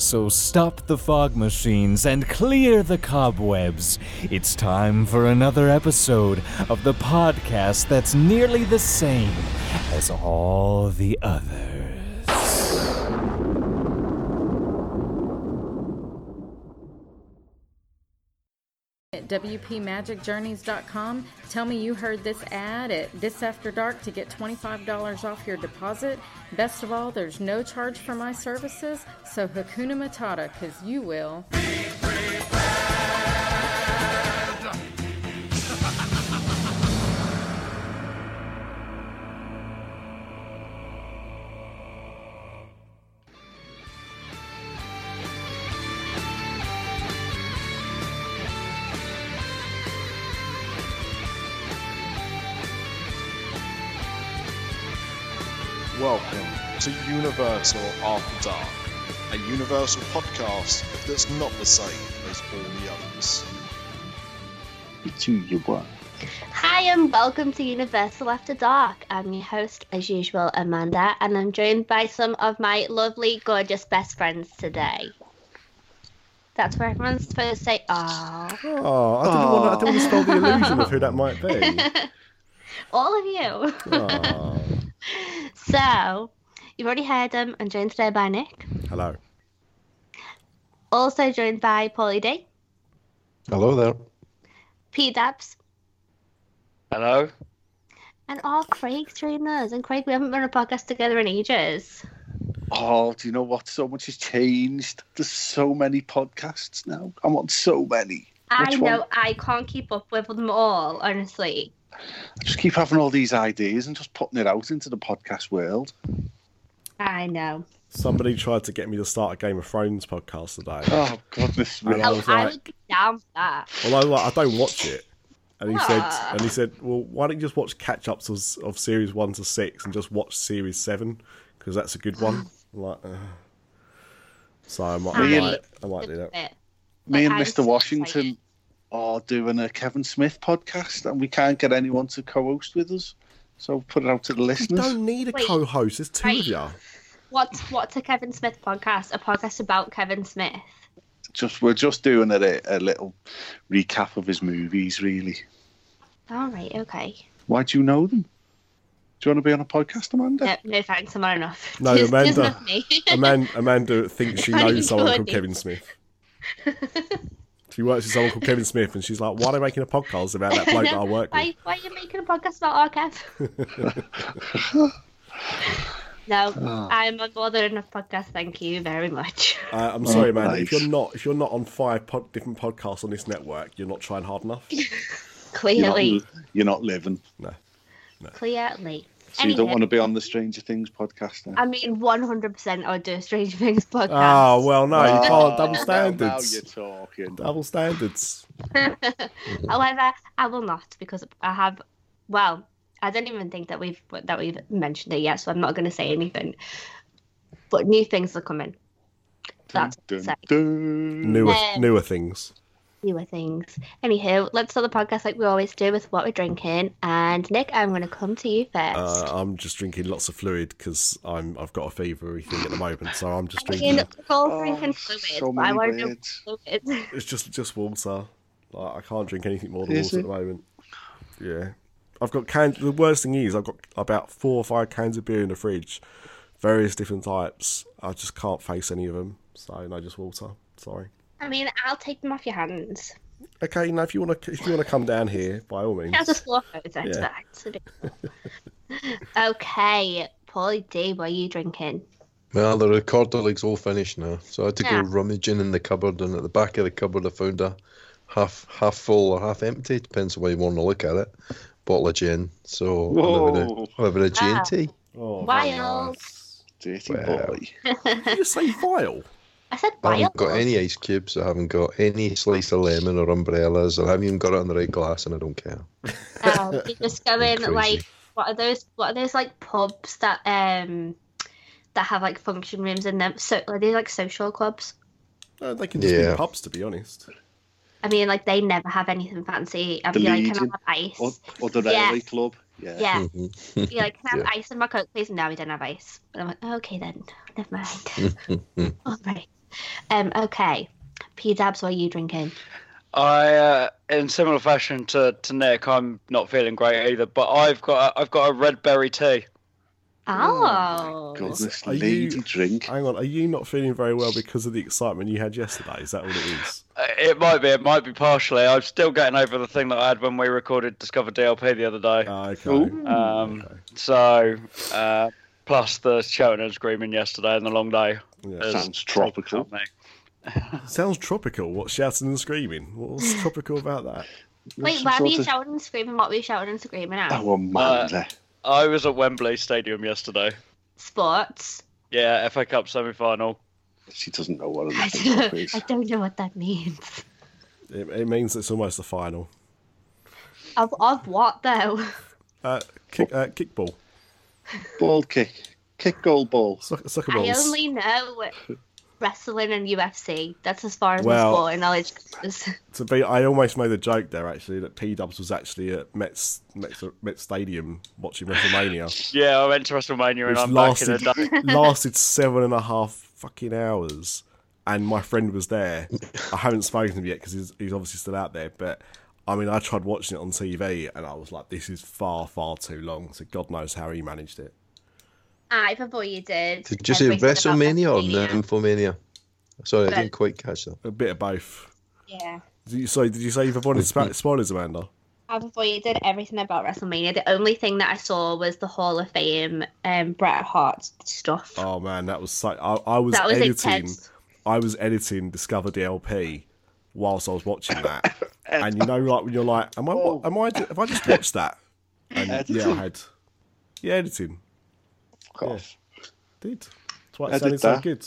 So stop the fog machines and clear the cobwebs. It's time for another episode of the podcast that's nearly the same as all the others. At WPMagicJourneys.com. Tell me you heard this ad at This After Dark to get $25 off your deposit. Best of all, there's no charge for my services, so Hakuna Matata, because you will. Universal After Dark, a Universal podcast that's not the same as all the others. to you, boy. Hi and welcome to Universal After Dark. I'm your host, as usual, Amanda, and I'm joined by some of my lovely, gorgeous best friends today. That's where everyone's supposed to say, "Oh, Oh, I didn't want to. I didn't want to spoil the illusion of who that might be. all of you." Oh. so, you've already heard um, them. I'm joined today by Nick, Hello. also joined by Paulie D, Hello there. Pete Dabs, Hello. and all Craig's joining us. And Craig, we haven't been on a podcast together in ages. Oh, do you know what? So much has changed. There's so many podcasts now. I'm on so many. I know one? I can't keep up with them all, honestly. I just keep having all these ideas and just putting it out into the podcast world. I know. Somebody tried to get me to start a Game of Thrones podcast today. Oh goodness me! And I was I like, would be down for that. although like, I don't watch it. And he said, Ah. and he said, well, why don't you just watch catch ups of, of series one to six and just watch series seven because that's a good one. Like, uh. so I might, I might, I might do that. Bit. Me and Like, I'm Mr. Washington are doing a Kevin Smith podcast, and we can't get anyone to co-host with us. So I'll put it out to the You listeners. don't need a Wait. co-host. There's two Right. of you. What's what's a Kevin Smith podcast? A podcast about Kevin Smith. Just we're just doing a, a little recap of his movies. Really, All right, okay. why do you know them? Do you want to be on a podcast, Amanda? No, no thanks, I'm not enough. No, Just- just Amanda. not me. Amanda, Amanda thinks she knows someone called? Kevin Smith. She works with someone called Kevin Smith, and she's like, "Why are they making a podcast about that bloke that I work with?" why, why are you making a podcast about our Kev? no, Ah. I'm on board with enough podcast. Thank you very much. Uh, I'm sorry, Oh, man. If you're not, if you're not on five pod- different podcasts on this network, you're not trying hard enough. You're Clearly, not, you're not living. No. Clearly. So you don't want to be on the Stranger Things podcast then? I mean, 100% I would do a Stranger Things podcast. Oh well, no, you can't. Double Now standards. you're talking. Double standards. However, I will not because I have. Well, I don't even think that we've that we've mentioned it yet, so I'm not going to say anything. But new things are coming. That's Dun, say. dun. Newer, Um, newer things. Newer things. Anywho, let's start the podcast like we always do with what we're drinking. And Nick, I'm going to come to you first. Uh, I'm just drinking lots of fluid because I'm I've got a fevery thing at the moment, so I'm just I mean, drinking. we're all Oh, drinking fluids, so I want to know words. fluids. It's just just water. Like, I can't drink anything more than Is water it? at the moment. Yeah, I've got cans. The worst thing is I've got about four or five cans of beer in the fridge, various different types. I just can't face any of them, so no, just water. Sorry. I mean, I'll take them off your hands. Okay, now if you want to if you want to come down here, by all means. As a slow photo, Yeah. Okay, Paulie D, what are you drinking? Well, the recorder leg's all finished now, so I had to Yeah. go rummaging in the cupboard, and at the back of the cupboard, I found a half half full or half empty, depends on way you want to look at it. Bottle of gin, so I'll have a, Whoa, I'll have Wow. and T. Oh, very Wild. nice. dirty Wow. boy. Did you say vile? I said I haven't got any ice cubes. I haven't got any slice of lemon or umbrellas. I haven't even got it on the right glass, and I don't care. Oh, you just go in like what are those? What are those like pubs that um that have like function rooms in them? So are they like social clubs? Uh, they can just Yeah. be pubs, to be honest. I mean, like they never have anything fancy. I'd The be like, can I have ice? Or, or the Yeah. railway club. Yeah. yeah. Mhm. Be like, can I have Yeah. ice in my coke, please? No, we don't have ice. But I'm like, okay then, never mind. All right. Um. Okay. P Dabs, what are you drinking? I, uh, in similar fashion to, to Nick, I'm not feeling great either. But I've got a, I've got a red berry tea. Oh. Goodness, Are lady you- drink. Hang on, are you not feeling very well because of the excitement you had yesterday? Is that what it is? Uh, It might be, it might be partially. I'm still getting over the thing that I had when we recorded Discover DLP the other day. Ah, okay. Ooh. Um, okay. So, uh, plus the shouting and screaming yesterday and the long day. Yeah. Sounds tropical. helped me. Sounds tropical. What shouting and screaming? What's tropical about that? Wait, Some why were sort you of- shouting and screaming? What were you shouting and screaming at? Oh, Amanda. I was at Wembley Stadium yesterday. Sports. Yeah, FA Cup semi final. She doesn't know what I don't, is. I don't know what that means. It, it means it's almost the final. Of, of what though? Uh, kick, uh, kickball, Ball kick. Kick goal ball. Suck, soccer I only know wrestling and UFC. That's as far as Well- my sporting knowledge goes. To be, I almost made a joke there actually that P Dubs was actually at Mets, Mets Mets Stadium watching WrestleMania, Yeah, I went to WrestleMania and I'm back in a lasted day. lasted seven and a half fucking hours, and my friend was there. I haven't spoken to him yet because he's, he's obviously still out there, but. I mean, I tried watching it on TV and I was like, this is far, far too long. So God knows how he managed it. I before you did. Did you say WrestleMania or WrestleMania. Nymphomania? Sorry, I didn't quite catch that. A bit of both. Yeah. Did you, sorry, did you say you've avoided spoilers, Amanda? I before you did everything about WrestleMania. The only thing that I saw was the Hall of Fame um, Bret Hart stuff. Oh man, that was so. I, I was that was editing. intense. I was editing Discover DLP whilst I was watching that, and you know, like when you're like, "Am I? What, oh. am I? Have I just watched that?" And yeah, I had. Yeah, editing. Fuck off. Did. That's why it Edit sounded so that. good.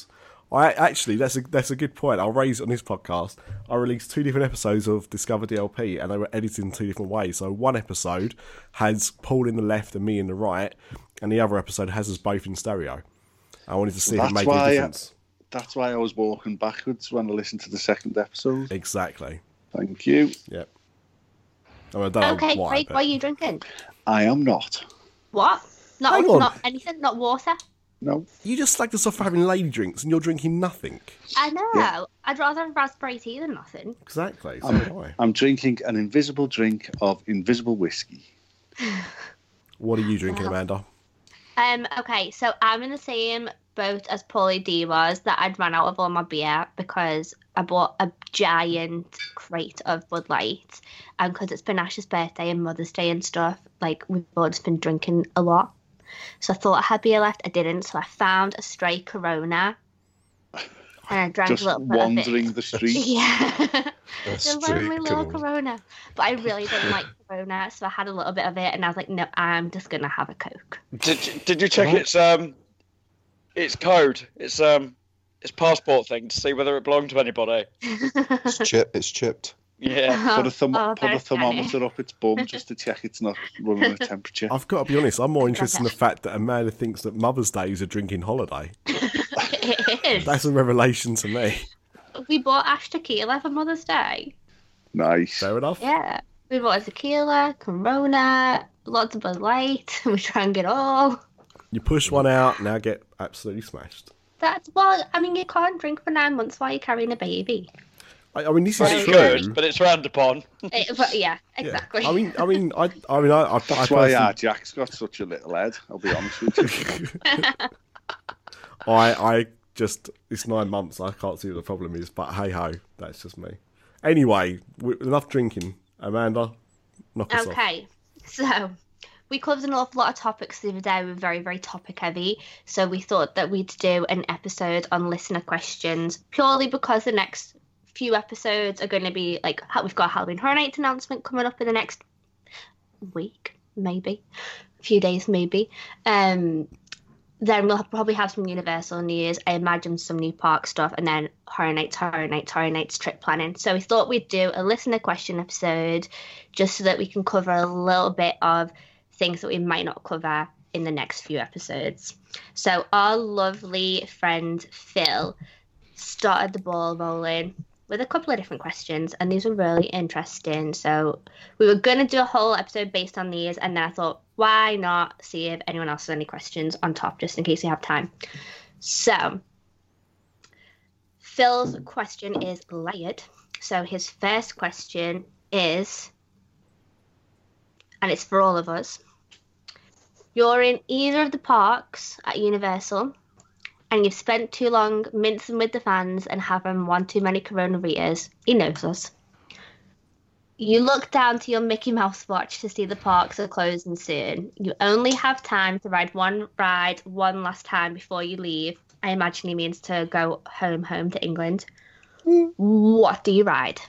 I actually, that's a that's a good point. I'll raise it on this podcast. I released two different episodes of Discover DLP, and they were edited in two different ways. So one episode has Paul in the left and me in the right, and the other episode has us both in stereo. I wanted to see if it made why any difference. That's why I was walking backwards when I listened to the second episode. Exactly. Thank you. Yep. I, mean, I don't know Okay, why, Craig, but- what are you drinking? I am not. What? Not Hang on. not anything. Not water. No. You just slagged us off for having lady drinks, and you're drinking nothing. I know. I'd rather have raspberry tea than nothing. Exactly. So I'm. I'm drinking an invisible drink of invisible whiskey. What are you drinking, Amanda? Um. Okay, so I'm in the same boat as Paulie D was that I'd run out of all my beer because I bought a giant crate of Bud Light, and because it's been Ash's birthday and Mother's Day and stuff, like we've all just been drinking a lot. So I thought I had beer left. I didn't, so I found a stray Corona, and I drank Just a little bit wandering of it. the street. Yeah. That's the lonely little Corona. Corona. But I really didn't like Corona, so I had a little bit of it, and I was like, no, I'm just gonna have a Coke. Did you, did you check its um its code? It's um its passport thing to see whether it belonged to anybody. It's chipped. It's chipped. Yeah. Put a, therm- Oh, put a very funny. thermometer up its bum just to check it's not running a temperature. I've got to be honest. I'm more interested in the fact that Amanda thinks that Mother's Day is a drinking holiday. it is. That's a revelation to me. We bought Ash tequila for Mother's Day. Nice. Fair enough. Yeah. We bought a tequila, Corona, lots of Bud Light. We drank it all. You push one out, now get absolutely smashed. That's well. I mean, you can't drink for nine months while you're carrying a baby. I, I mean, this But is it's true. good, but it's frowned upon. Eh, it- but yeah, Yeah. exactly. I mean, I mean, I, I mean, I, I, I That's why personally- our Jack's got such a little head, I'll be honest with you. I, I just it's nine months. I can't see what the problem is, but hey ho, that's just me. Anyway, enough drinking. Amanda, knock us off. Okay, so we covered an awful lot of topics the other day. We were very, very topic heavy. So we thought that we'd do an episode on listener questions purely because the next few episodes are going to be like we've got a Halloween Horror Nights announcement coming up in the next week, maybe a few days, maybe. Um, then we'll probably have some Universal news. I imagine some new park stuff, and then Horror Nights, Horror Nights, Horror Nights trip planning. So we thought we'd do a listener question episode just so that we can cover a little bit of things that we might not cover in the next few episodes. So our lovely friend Phil started the ball rolling with a couple of different questions, and these were really interesting. So we were going to do a whole episode based on these, and then I thought, why not see if anyone else has any questions on top, just in case we have time. So Phil's question is layered. So his first question is, and it's for all of us. You're in either of the parks at Universal and you've spent too long mincing with the fans and having one too many coronaritas, he knows us. You look down to your Mickey Mouse watch to see the parks are closing soon. You only have time to ride one ride one last time before you leave. I imagine he means to go home, home to England. Hmm. What do you ride?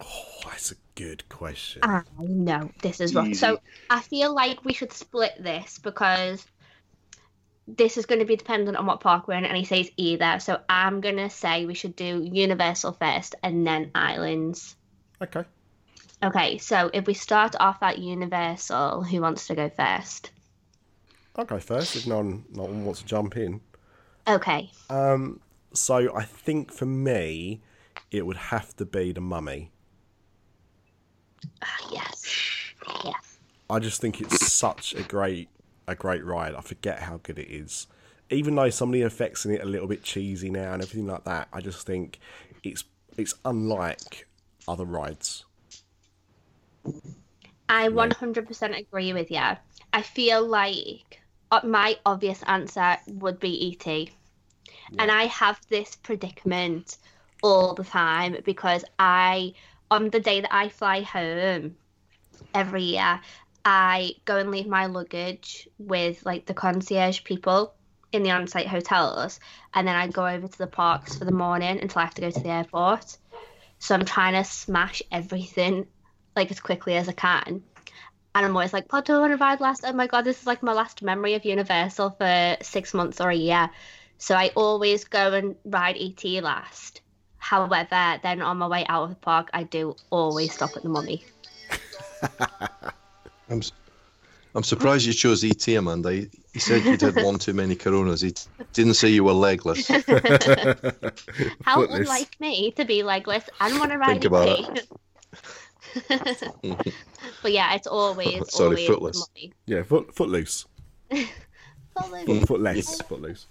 Oh, that's a good question. I know this is rough. So I feel like we should split this because this is going to be dependent on what park we're in, and he says either. So I'm going to say we should do Universal first and then Islands. Okay. Okay, so if we start off at Universal, who wants to go first? I'll go first if no one, no one wants to jump in. Okay. Um, so I think for me, it would have to be the Mummy. Ah, yes. Yes. I just think it's such a great a great ride. I forget how good it is. Even though some of the effects in it are a little bit cheesy now and everything like that, I just think it's it's unlike other rides. I 100% agree with you. I feel like uh, my obvious answer would be ET. And I have this predicament all the time because I, on the day that I fly home every year, I go and leave my luggage with like the concierge people in the on site hotels. And then I go over to the parks for the morning until I have to go to the airport. So I'm trying to smash everything like as quickly as I can. And I'm always like, what do I want to ride last? Oh my god, this is like my last memory of Universal for six months or a year. So I always go and ride ET last. However, then on my way out of the park, I do always stop at the Mummy. I'm, s- I'm surprised you chose ET, Amanda. He, he said you'd had one too many Coronas. He t- didn't say you were legless. How Footless. unlike me to be legless and want to ride Think about ET. but yeah, it's always Sorry, always footless. the Mummy. Yeah, foot footloose. Footloose. Footless. Footloose.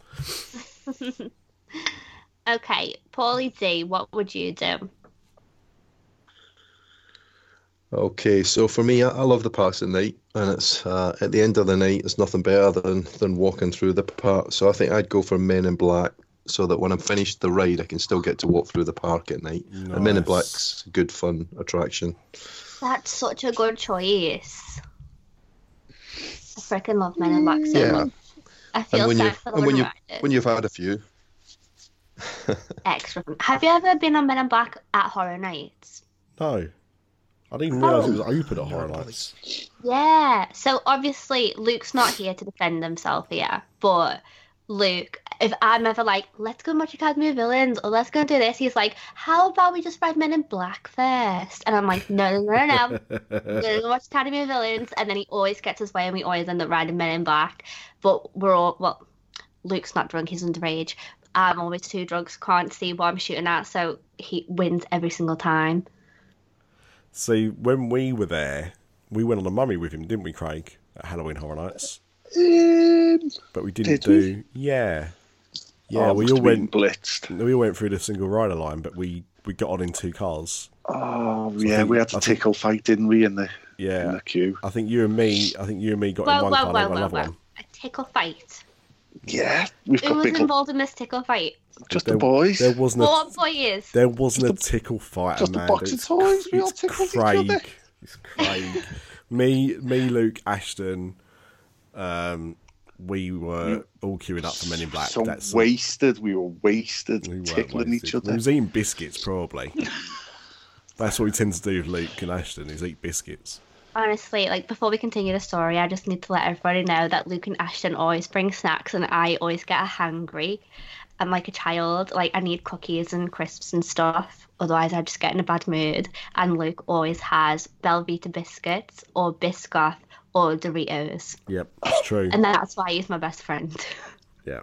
Okay, Paulie D, what would you do? Okay, so for me, I, I love the parks at night, and it's uh, at the end of the night, it's nothing better than than walking through the park. So I think I'd go for Men in Black, so that when I'm finished the ride, I can still get to walk through the park at night. And Men in Nice. Black's a good fun attraction. That's such a good choice. I freaking love Men in Black so Yeah. much. I feel And when you for the and when you ride when you've had a few, Extra fun. Have you ever been on Men in Black at Horror Nights? No. I didn't even realise Oh. it was oh. open at Horror Nights. Yeah. So obviously Luke's not here to defend himself here, but Luke, if I'm ever like, let's go watch Academy of Villains or let's go do this, he's like, how about we just ride Men in Black first? And I'm like, no, no, no, no, no. We're gonna watch Academy of Villains, and then he always gets his way, and we always end up riding Men in Black. But we're all well. Luke's not drunk; he's underage. I'm always too drunk, so can't see what I'm shooting at, so he wins every single time. See, when we were there, we went on a mummy with him, didn't we, Craig? At Halloween Horror Nights. Um, But we didn't Did we? do. Yeah. Yeah, oh, we all went. blitzed. We all went through the single rider line, but we we got on in two cars. Oh So yeah, think- we had I a think- tickle fight, didn't we, in the yeah in Yeah. the queue? I think you and me. I think you and me got in one whoa, car, whoa, and whoa, another whoa! one. A tickle fight. Yeah, we've Who got was big involved in this tickle fight? just There- the boys. There wasn't a What boys? there wasn't a tickle fight, just a Amanda. box of It's- toys, we all it's tickled each Craig. other. It's Craig. me, me, Luke, Ashton. Um, we were all queuing up for Men in Black. so That's wasted. We were wasted, we were wasted tickling each other. We was eating biscuits, probably. That's what we tend to do with Luke and Ashton is eat biscuits. Honestly, like before we continue the story, I just need to let everybody know that Luke and Ashton always bring snacks, and I always get hangry. I'm like a child, like I need cookies and crisps and stuff. Otherwise, I just get in a bad mood. And Luke always has Belvita biscuits or Biscoff or Doritos, Yep, that's true. and that's why he's my best friend. Yeah.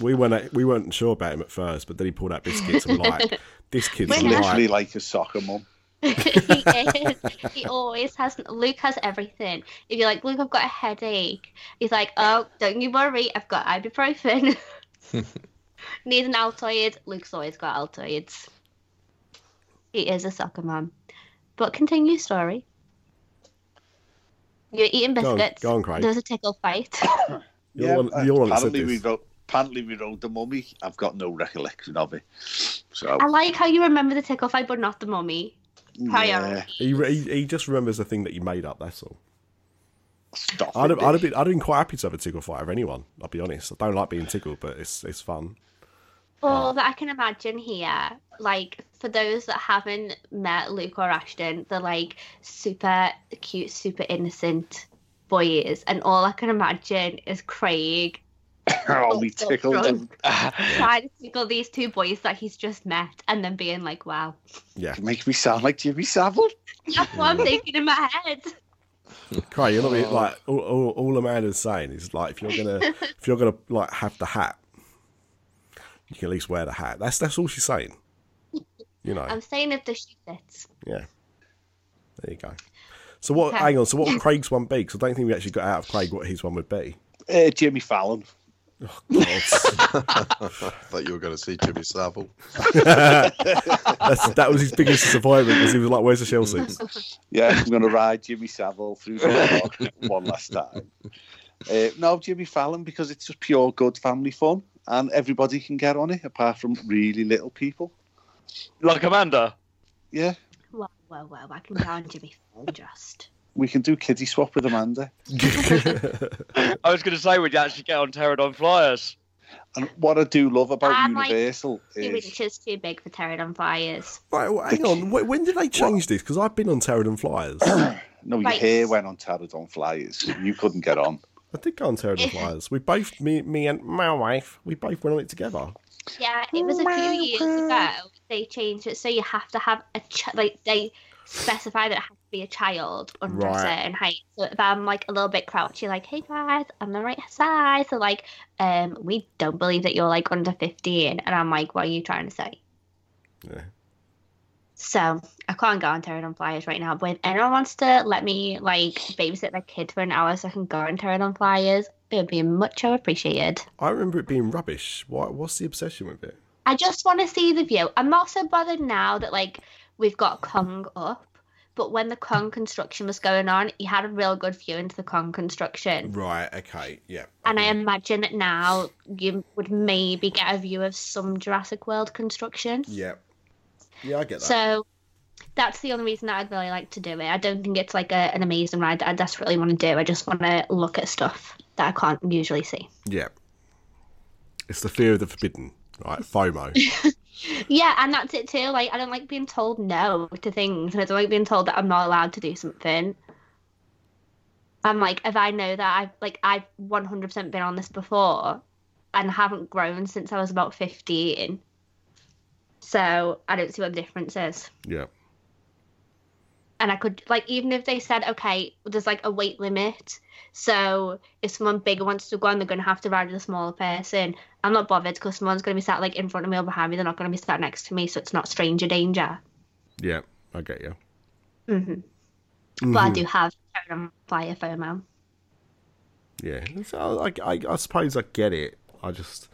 We weren't we weren't sure about him at first, but then he pulled out biscuits and we're like, this kid's We're Literally like a soccer mum. He is. He always has. Luke has everything. If you're like, Luke, I've got a headache. He's like, oh, don't you worry, I've got ibuprofen. Need an Altoid. Luke's always got Altoids. He is a soccer mom. But continue story. You're eating Go on- biscuits. go on, Craig. There was a tickle fight. You're, Yeah, the one, you're the one apparently we this. wrote. Apparently we wrote the mummy. I've got no recollection of it. So I like how you remember the tickle fight, but not the mummy. Yeah, He, he, he just remembers the thing that you made up, that's all. stop I'd it. have, I'd, have been, I'd have been quite happy to have a tickle fight of anyone, I'll be honest. I don't like being tickled, but it's it's fun. All that I can imagine here, like for those that haven't met Luke or Ashton, they're like super cute, super innocent boys, and all I can imagine is Craig oh, we so tickled drunk. him. trying to tickle these two boys that he's just met, and then being like, "Wow, Yeah. It makes me sound like Jimmy Savile. that's what I'm thinking in my head." Craig, you're not being, like all, all, all Amanda's saying is like if you're gonna if you're gonna like have the hat, you can at least wear the hat. That's that's all she's saying. You know. I'm saying if the shoe fits. Yeah. There you go. So what? Okay. Hang on. So what would Craig's one be? Because I don't think we actually got out of Craig what his one would be. Uh, Jimmy Fallon. God. I thought you were going to see Jimmy Savile. That's, that was his biggest disappointment because he was like, "Where's the shell suits?" Yeah, I'm going to ride Jimmy Savile through the park one last time. Uh, no, Jimmy Fallon because it's just pure good family fun and everybody can get on it apart from really little people. Like Amanda. Yeah, Well, well, whoa! I can go on Jimmy Fallon just. We can do kiddie swap with Amanda. I was going to say, would you actually get on Pterodon Flyers? And what I do love about I'm like Universal Two is inches too big for pterodon flyers. Right, well, hang on. Wh- When did they change this? Because I've been on Pterodon Flyers. no, your Right. hair went on Pterodon flyers. You couldn't get on. I did go on Pterodon Flyers. We both, me, me and my wife, we both went on it together. Yeah, it was a few years ago. They changed it so you have to have a ch- like they specify that it has to be a child under Right. a certain height. So if I'm like a little bit crouchy, like, hey guys, I'm the right size. So like, um, we don't believe that you're like under 15, and I'm like, what are you trying to say? Yeah. So I can't go on Pterodon Flyers right now. But if anyone wants to let me like babysit their kid for an hour so I can go and tear it on Flyers, it would be much appreciated. I remember it being rubbish. Why, what's the obsession with it? I just want to see the view. I'm not so bothered now that like we've got Kong up, but when the Kong construction was going on, you had a real good view into the Kong construction. Right. Okay. Yeah. And I imagine that now you would maybe get a view of some Jurassic World construction. Yeah. Yeah, I get that. So that's the only reason that I'd really like to do it. I don't think it's like a, an amazing ride that I desperately want to do. I just want to look at stuff that I can't usually see. yeah. It's the fear of the forbidden, right? FOMO. Yeah, and that's it too. Like I don't like being told no to things, and I don't like being told that I'm not allowed to do something. I'm like, if I know that I've like I've 100% been on this before, and haven't grown since I was about 15, so I don't see what the difference is. yeah. And I could like even if they said okay, there's like a weight limit, so if someone bigger wants to go on, they're gonna have to ride with a smaller person. I'm not bothered because someone's gonna be sat like in front of me or behind me. They're not gonna be sat next to me, so it's not stranger danger. Yeah. I get you. Mm-hmm. But I do have flyer FOMO. Yeah, so I, I, I suppose I get it. I just,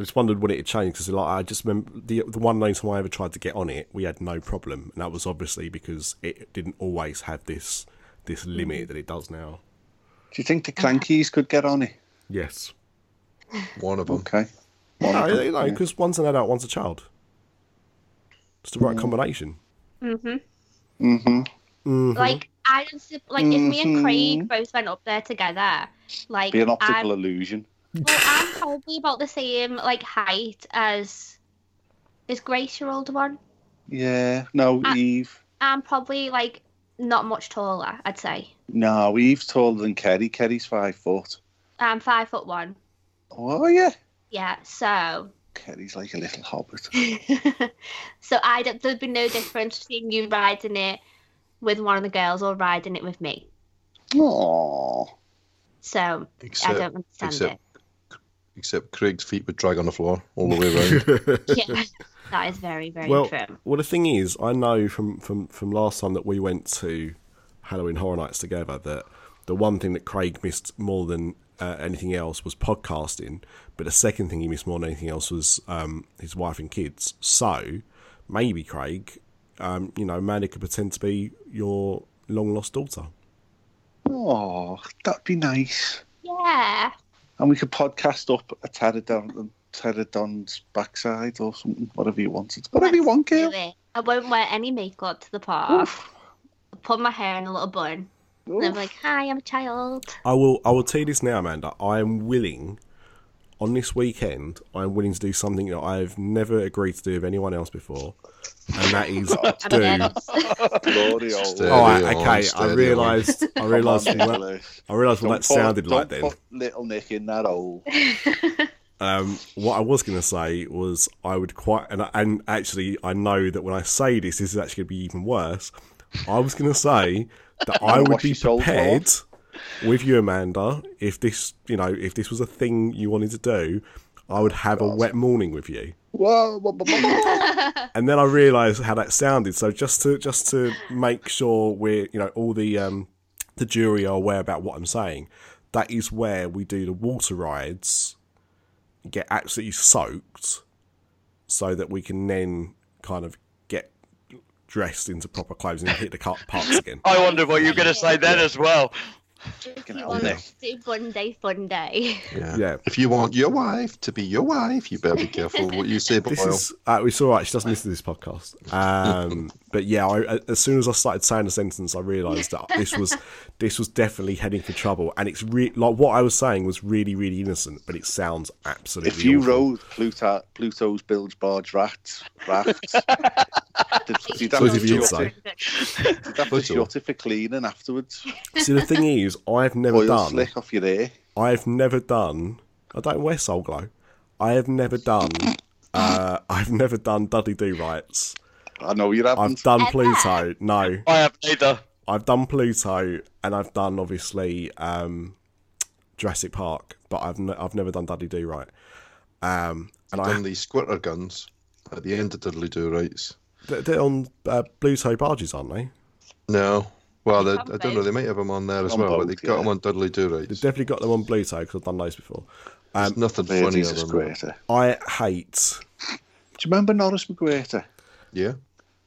I just wondered when it had changed because, like, I just remember the the one main time I ever tried to get on it, we had no problem, and that was obviously because it didn't always have this this limit that it does now. Do you think the Crankies could get on it? Yes, One of them. Okay. One no, of them, you know, yeah. because one's an adult, one's a child. It's the right combination. Mm-hmm. Mhm. Like I just like if me and Craig both went up there together, like Be an I'm, optical illusion. Well, I'm probably about the same like height as is Grace your older one. Yeah. No, Uh, Eve. I'm probably like not much taller, I'd say. No, Eve's taller than Kerry. Kerry's five foot. I'm five foot one. Oh yeah. Yeah, so Kerry's like a little hobbit. so I don't, there'd be no difference between you riding it with one of the girls or riding it with me. Oh. So Except, I don't understand except, except Craig's feet would drag on the floor all the way around. Yeah, that is very very well, true. well, the thing is, I know from, from, from last time that we went to Halloween Horror Nights together that the one thing that Craig missed more than uh, anything else was podcasting, but the second thing he missed more than anything else was um, his wife and kids. So maybe Craig, um, you know, Amanda could pretend to be your long lost daughter. Oh, that'd be nice. Yeah. And we could podcast up a pterodon, pterodon's backside or something, whatever you wanted. Whatever you want, Do girl. I won't wear any makeup to the park. I'll put my hair in a little bun. And I'm like, hi, I'm a child. I will. I will tell you this now, Amanda. I am willing. On this weekend, I'm willing to do something that I've never agreed to do with anyone else before, and that is I'm do. dead. Glory old. All right, okay. I realised. I realised. Come what, I realised what Don't that put- sounded don't like. Then, little Nick in that hole. um, what I was going to say was I would quite, and, and actually, I know that when I say this, this is actually going to be even worse. I was going to say that I would be your soul prepared with you, Amanda, if this, you know, if this was a thing you wanted to do. I would have a wet morning with you. Whoa, whoa, whoa, whoa. and then I realised how that sounded. So just to just to make sure we're you know all the um, the jury are aware about what I'm saying, that is where we do the water rides, get absolutely soaked, so that we can then kind of get dressed into proper clothes and hit the car- parks again. I wonder what you're going to say then as well. Fucking You want Nick. to do fun day, fun day. Yeah. Yeah. If you want your wife to be your wife, you better be careful what you say, This Boyle. is uh, it's all right. She doesn't listen to this podcast. Um, but yeah, I, as soon as I started saying the sentence, I realised that this was this was definitely heading for trouble. And it's re- like what I was saying was really really innocent, but it sounds absolutely. If you awful. rode Pluto, Pluto's bilge barge rafts, rafts, did, you'd So have if to you'd shut say. it- you'd have to Pluto. shut it for cleaning afterwards. see the thing is, I've never Oil done. slick off your hair. I've never done. I don't wear Soul Glow. I have never done. Uh, I've never done Dudley Do Rights. I know you haven't. I've done Pluto. No, I have neither. I've done Pluto and I've done obviously um, Jurassic Park, but I've n- I've never done Dudley Do Right. Um, and I've done these squitter guns at the end of Diddley Do Rights. they're they're on uh, Pluto barges, aren't they? No. Well, they, I don't know. They might have them on there as On well, but both, they got yeah. them on Diddley Do Right. They've definitely got them on Pluto because I've done those before. There's um, nothing funnier Ladies than greater. I hate Do you remember Norris McGuire? Yeah.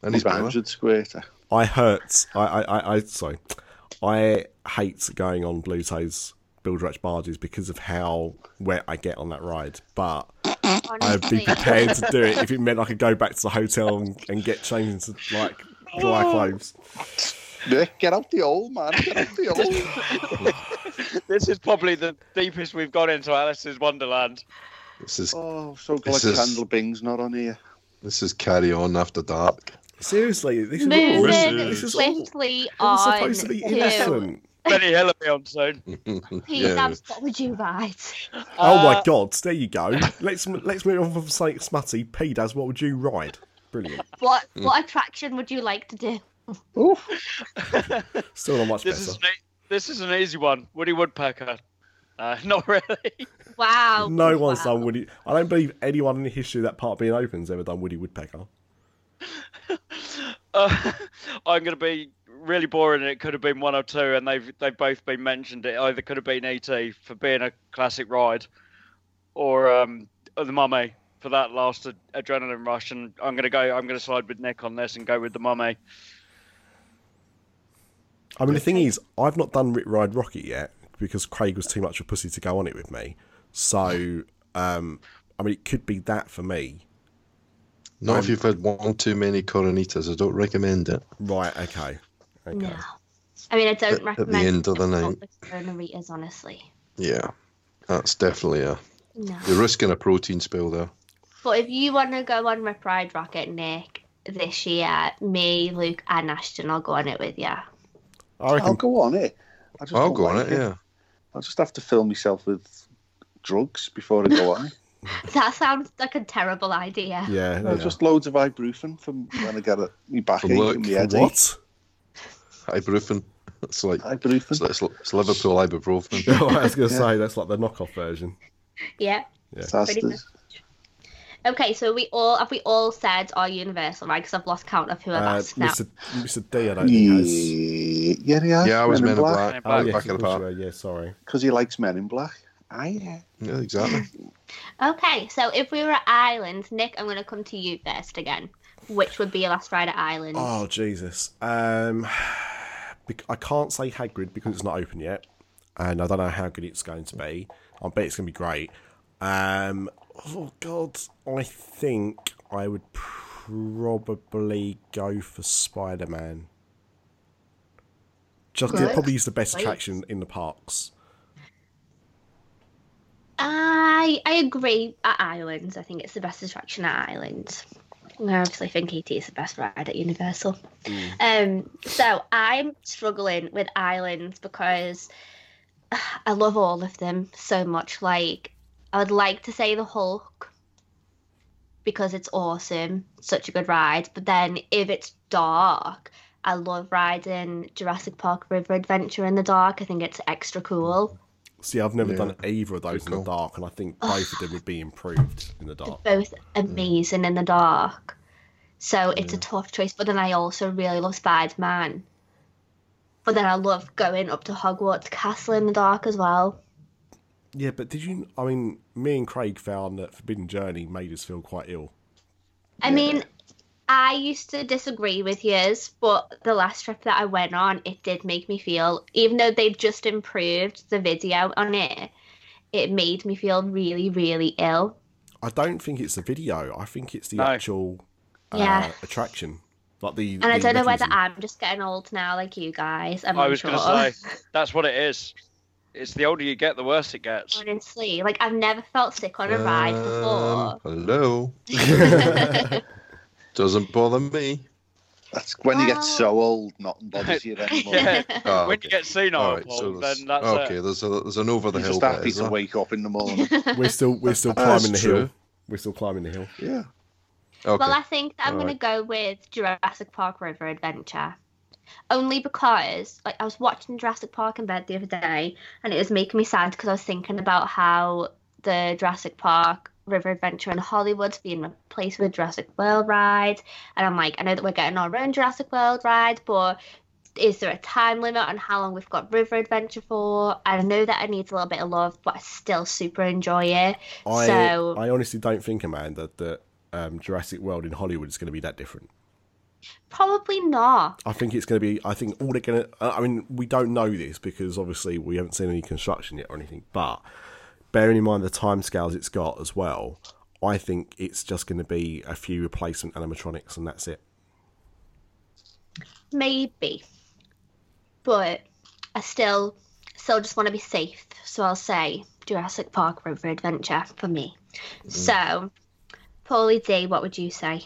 And he's He's better. 100 Squater. I hurt. I, I, I, I sorry. I hate going on Bluto's Build Ratch barges because of how wet I get on that ride. But I'd be prepared to do it if it meant I could go back to the hotel and, and get changed into like dry clothes. Nick, get out the old man. Get out the hole. This is probably the deepest we've gone into Alice's Wonderland. This is oh, so glad This is- Candle Bing's not on here. this is carry on after dark. Seriously, this is Moving all. This This is all. swiftly It's on supposed to be to innocent. Benny Hill will be on soon. Pete Yeah. Dabs, what would you write? Oh my Uh, god! There you go. Let's let's move on from something smutty. P does. What would you ride? Brilliant. What what attraction would you like to do? Still not much This better. is an, this is an easy one. Woody Woodpecker. Uh, not really. Wow. No one's wow. done Woody. I don't believe anyone in the history of that part being open's ever done Woody Woodpecker. Uh, I'm going to be really boring. It could have been one or two, and they've they've both been mentioned. It either could have been ET for being a classic ride, or um, the Mummy for that last ad- adrenaline rush. And I'm going to go. I'm going to side with Nick on this and go with the Mummy. I mean, the thing is, I've not done Rip Ride Rockit yet because Craig was too much of a pussy to go on it with me. So, um, I mean, it could be that for me. Not if you've had one too many Coronitas. I don't recommend it. Right? Okay. Okay. No. I mean, I don't At- at the recommend end of the night. with Coronaritas, honestly. Yeah. That's definitely a. No. You're risking a protein spill there. But if you want to go on Rip Ride Rockit, Nick, this year, me, Luke, and Ashton, I'll go on it with you. I reckon. I'll go on it. I just I'll don't go on like it. Yeah. I'll just have to fill myself with drugs before I go on it. That sounds like a terrible idea. Yeah, No, yeah. just loads of ibuprofen from when I get a, my backache look, and my headache. what? Ibuprofen. It's like Ibuprofen. it's, it's, it's Liverpool ibuprofen. Oh, I was going to say that's like the knockoff version. Yeah. Yeah. That's Pretty the- Okay, so we all have we all said our universal, right? Because I've lost count of who I've Uh, asked now. Mr. Mr. D, I don't think has. Yeah, yeah, he has. Yeah, I was Men in Black. Men in Oh, Black. yes, Back in the course park. Yeah, sorry. Because he likes Men in Black. I yeah. Yeah, exactly. Okay, so if we were at Island, Nick, I'm going to come to you first again. Which would be your last ride at Island? Oh Jesus. Um, I can't say Hagrid because it's not open yet, and I don't know how good it's going to be. I bet it's going to be great. Um, oh God, I think I would probably go for Spider Man. Just it Good. probably is the best attraction in the parks. I I agree at Island. I think it's the best attraction at Island. I obviously think ET is the best ride at Universal. Um, so I'm struggling with Islands because I love all of them so much. Like I would like to say the Hulk because it's awesome, such a good ride. But then if it's dark, I love riding Jurassic Park River Adventure in the dark. I think it's extra cool. See, I've never Yeah, done either of those in the dark, and I think both of them would be improved in the dark. both amazing in the dark. So it's a tough choice, but then I also really love Spider Man. But then I love going up to Hogwarts Castle in the dark as well. Yeah, but did you? I mean, me and Craig found that Forbidden Journey made us feel quite ill. I mean, I used to disagree with yours, but the last trip that I went on, it did make me feel, even though they've just improved the video on it, it made me feel really, really ill. I don't think it's the video. I think it's the No. actual uh, Yeah. attraction. Like the. And I don't know whether. I'm just getting old now, like you guys. I'm I was unsure. going to say that's what it is. It's the older you get, the worse it gets. Honestly, like I've never felt sick on a ride Um, before. hello. Doesn't bother me. That's when you get so old, nothing bothers you anymore. Yeah. Oh, when okay. you get senile, All right, Paul, so then that's okay. it. There's a there's an over the You're hill just happy Is to wake up in the morning. We're still we're still That's climbing the true. hill. We're still climbing the hill. Yeah. Okay. Well, I think that I'm All going to go with Jurassic Park River Adventure. Only because like I was watching Jurassic Park in bed the other day and it was making me sad because I was thinking about how the Jurassic Park River Adventure in Hollywood's being replaced with a Jurassic World ride. And I'm like, I know that we're getting our own Jurassic World ride, but is there a time limit on how long we've got River Adventure for? I know that it needs a little bit of love, but I still super enjoy it. I so I honestly don't think, Amanda, that um, Jurassic World in Hollywood is going to be that different. Probably not. I think it's going to be. I think all they're going to. I mean, we don't know this because obviously we haven't seen any construction yet or anything. But bearing in mind the timescales it's got as well, I think it's just going to be a few replacement animatronics and that's it. Maybe. But I still still just want to be safe. So I'll say Jurassic Park River Adventure for me. Mm. So, Paulie D, what would you say?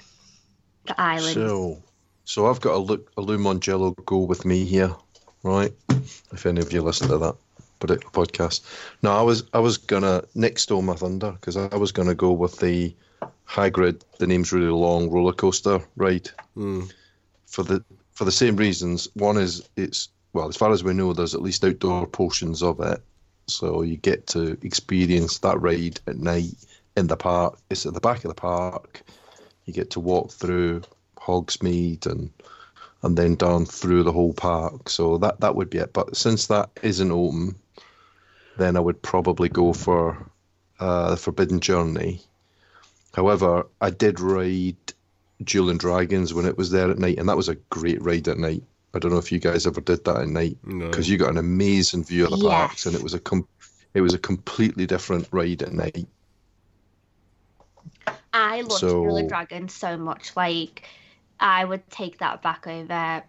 The island. So, so I've got a look a Lou Mongello go with me here, right? If any of you listen to that particular podcast. No, I was I was gonna Nick stole my thunder because I was gonna go with the Hagrid. The name's really long roller coaster ride Mm. for the for the same reasons. One is it's well, as far as we know, there's at least outdoor portions of it, so you get to experience that ride at night in the park. It's at the back of the park. You get to walk through Hogsmeade and and then down through the whole park. So that that would be it. But since that isn't open, then I would probably go for uh, the Forbidden Journey. However, I did ride Dueling Dragons when it was there at night, and that was a great ride at night. I don't know if you guys ever did that at night No. because you got an amazing view of the parks, and it was a com- it was a completely different ride at night. I love So- Dueling Dragons so much. Like, I would take that back over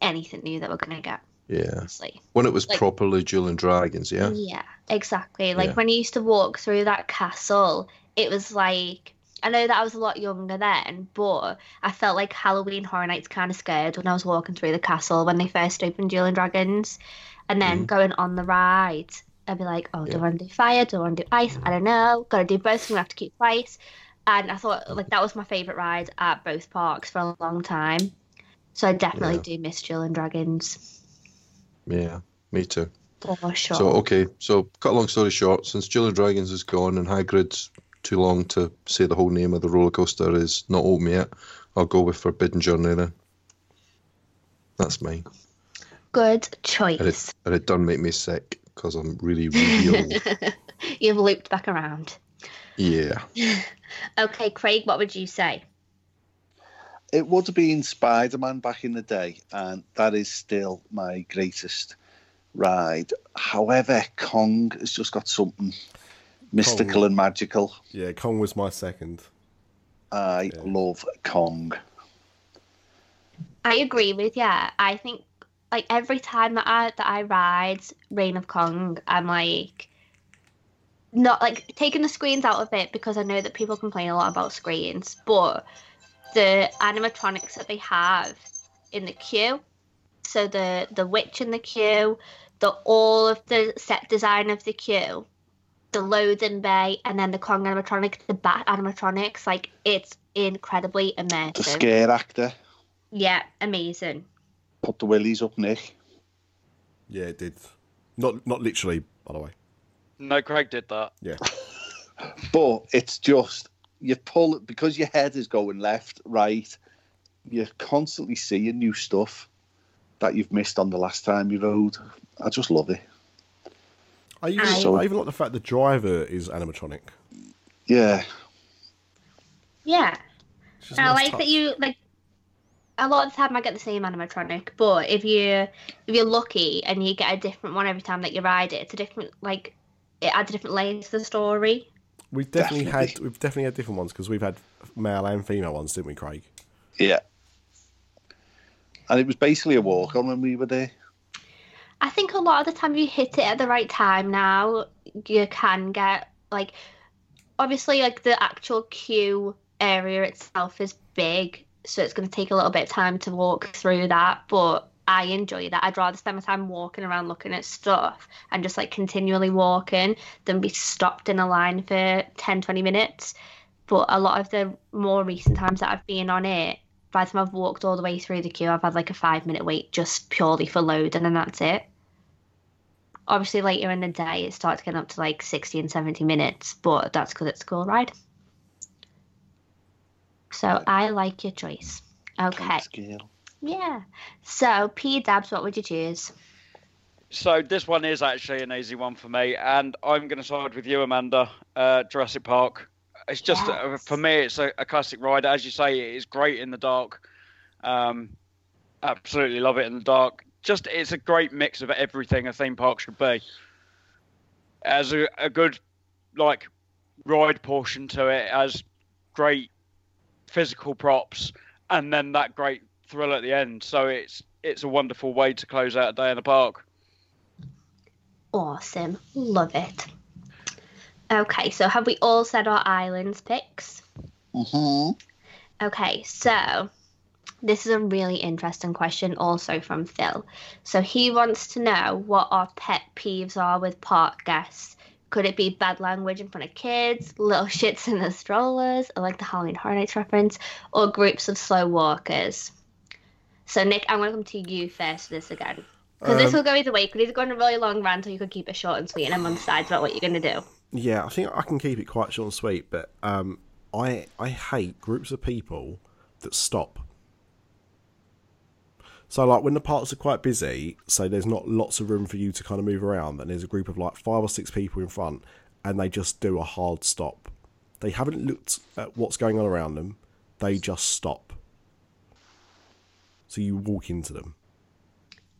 anything new that we're going to get, Yeah, honestly. when it was Like- properly and Dragons. Yeah, Yeah, exactly. Like Yeah. when you used to walk through that castle, it was like I know that I was a lot younger then, but I felt like Halloween Horror Nights kind of scared when I was walking through the castle when they first opened Dueling Dragons, and then mm. going on the ride. I'd be like, oh, do I want to do fire? Do I want to do ice? I don't know. Got to do both. So I'm gonna have to keep twice. And I thought like that was my favorite ride at both parks for a long time. So I definitely Yeah. do miss Dueling Dragons Yeah, me too. for sure. So okay, so cut a long story short, since Dueling Dragons is gone and Hagrid's too long to say the whole name of the roller coaster is not open yet, I'll go with Forbidden Journey then. That's mine. Good And choice. it, and it done make me sick because I'm really, really old. You've looped back around. Yeah. Okay, Craig, what would you say? It would have been Spider Man back in the day, and that is still my greatest ride. However, Kong has just got something mystical Kong. and magical. Yeah, Kong was my second. I Yeah. love Kong. I agree with you. I think like every time that I that I ride Reign of Kong, I'm like not like taking the screens out of it because I know that people complain a lot about screens, but the animatronics that they have in the queue, so the the witch in the queue, the all of the set design of the queue, the loading bay, and then the Kong animatronic, the bat animatronics, like it's incredibly amazing. The immersive. scare actor Yeah, amazing. put the willies up, Nick. Yeah, it did. Not not literally, by the way. No, Craig did that. Yeah. But it's just you pull it because your head is going left, right. You're constantly seeing new stuff that you've missed on the last time you rode. I just love it. I even, I- I even like the fact the driver is animatronic. Yeah, Yeah, It's just a I nice like touch. that you like. A lot of the time, I get the same animatronic, but if you if you're lucky and you get a different one every time that you ride it, it's a different like it adds a different layer to the story. We've definitely, had we've definitely had different ones because we've had male and female ones, didn't we, Craig? yeah. And it was basically a walk on when we were there. I think a lot of the time, you hit it at the right time, now you can get like obviously like the actual queue area itself is big, so it's going to take a little bit of time to walk through that. But I enjoy that. I'd rather spend my time walking around looking at stuff and just like continually walking than be stopped in a line for 10, 20 minutes. But a lot of the more recent times that I've been on it, by the time I've walked all the way through the queue, I've had like a five minute wait just purely for loading, and then that's it. Obviously, later in the day, it starts getting up to like 60 and 70 minutes, but that's because it's a school ride. So I like your choice. Okay. Thanks. Yeah. So, P Dabs, what would you choose? So this one is actually an easy one for me, and I'm going to side with you, Amanda. Uh, Jurassic Park. It's just uh, for me, it's a, a classic ride. As you say, it is great in the dark. Um, absolutely love it in the dark. Just it's a great mix of everything a theme park should be. As a, a good like ride portion to it, as great physical props, and then that great thrill at the end. So it's it's a wonderful way to close out a day in the park. Awesome. Love it. Okay, so have we all said our islands picks? hmm Okay, so this is a really interesting question also from Phil. So he wants to know what our pet peeves are with park guests. Could it be bad language in front of kids, little shits in the strollers, or like the Halloween Horror Nights reference, or groups of slow walkers? So Nick, I'm going to come to you first for this again. Because this Um, will go either way. You could either go on a really long rant or you could keep it short and sweet and I'm undecided about what you're going to do. Yeah, I think I can keep it quite short and sweet, but um, I I hate groups of people that stop. So like when the parks are quite busy, so there's not lots of room for you to kind of move around, and there's a group of like five or six people in front, and they just do a hard stop. They haven't looked at what's going on around them. They just stop. So you walk into them.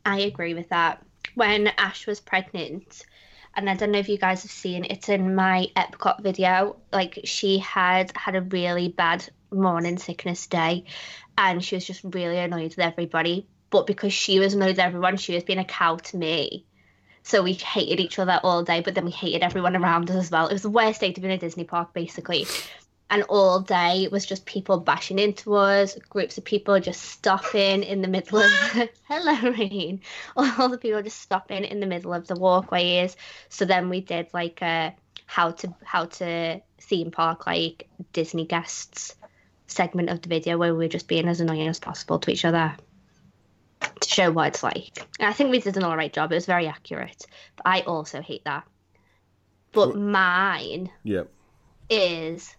I agree with that. When Ash was pregnant, and I don't know if you guys have seen it's in my Epcot video, like she had had a really bad morning sickness day and she was just really annoyed with everybody. But because she was annoyed with everyone, she was being a cow to me. So we hated each other all day, but then we hated everyone around us as well. It was the worst day to be in a Disney park, basically. And all day it was just people bashing into us, groups of people just stopping in the middle of hello rain, all the people just stopping in the middle of the walkways. So then we did like a how to how to theme park like Disney guests segment of the video where we were just being as annoying as possible to each other to show what it's like. And I think we did an all right job. It was very accurate, but I also hate that. But mine Yeah. is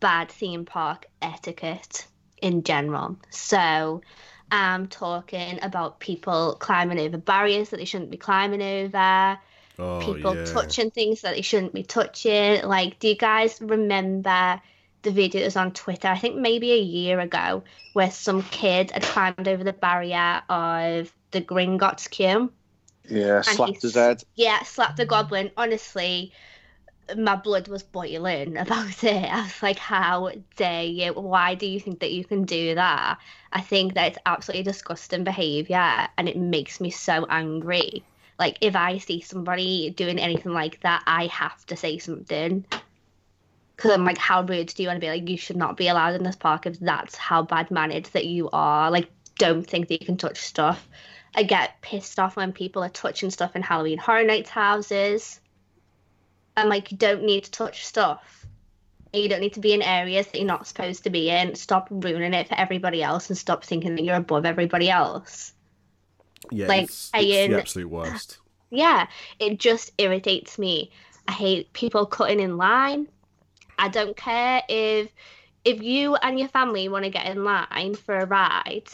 bad theme park etiquette in general. So I'm talking about people climbing over barriers that they shouldn't be climbing over, Oh, people yeah. touching things that they shouldn't be touching. Like, do you guys remember the video that was on Twitter? I think maybe a year ago, where some kid had climbed over the barrier of the Gringotts queue. Yeah, slapped he's- his head. Yeah, slapped the goblin. Honestly, my blood was boiling about it. I was like, how dare you? Why do you think that you can do that? I think that it's absolutely disgusting behaviour and it makes me so angry. Like, if I see somebody doing anything like that, I have to say something. Because I'm like, how rude do you want to be? Like, you should not be allowed in this park if that's how bad mannered that you are. Like, don't think that you can touch stuff. I get pissed off when people are touching stuff in Halloween Horror Nights houses. I'm like, you don't need to touch stuff. You don't need to be in areas that you're not supposed to be in. Stop ruining it for everybody else and stop thinking that you're above everybody else. Yeah, like, it's, it's the um, absolute worst. Yeah, it just irritates me. I hate people cutting in line. I don't care if if you and your family want to get in line for a ride,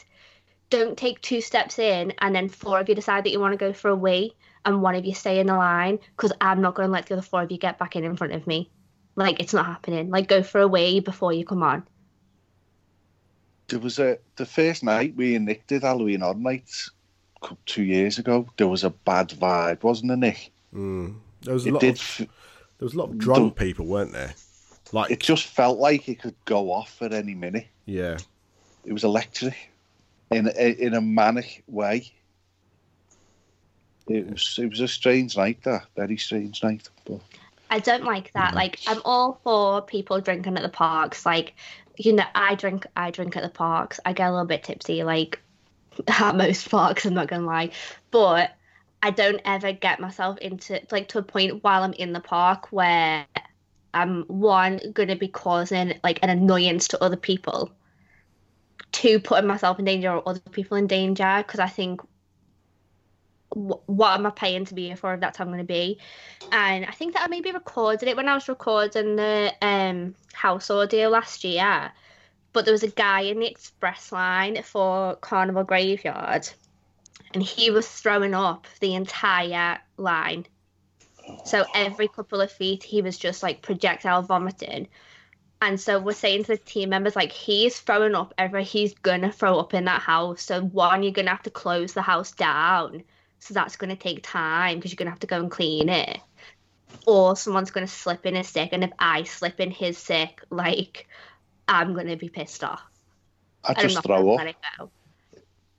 don't take two steps in and then four of you decide that you want to go for a wee and one of you stay in the line because I'm not going to let the other four of you get back in in front of me. Like it's not happening. Like go for a wee before you come on. There was a the first night we and Nick did Halloween Horror Nights two years ago. There was a bad vibe, wasn't there, Nick? Mm. There was a It lot did. of there was a lot of drunk people, weren't there? Like, It just felt like it could go off at any minute. yeah, It was electric in in a manic way. It was it was a strange night, that very strange night. But I don't like that. Like I'm all for people drinking at the parks. Like you know, I drink I drink at the parks. I get a little bit tipsy, like at most parks, I'm not gonna lie. But I don't ever get myself into like to a point while I'm in the park where I'm one gonna be causing like an annoyance to other people. Two, putting myself in danger or other people in danger because I think what am I paying to be here for if that's how I'm going to be? And I think that I maybe recorded it when I was recording the um, house audio last year. But there was a guy in the express line for Carnival Graveyard, and he was throwing up the entire line. So every couple of feet, he was just like projectile vomiting. And so we're saying to the team members, like, he's throwing up ever he's gonna throw up in that house. So one, you're gonna have to close the house down. So that's gonna take time because you're gonna have to go and clean it. Or someone's gonna slip in a sick, and if I slip in his sick, like, I'm gonna be pissed off. I just throw up.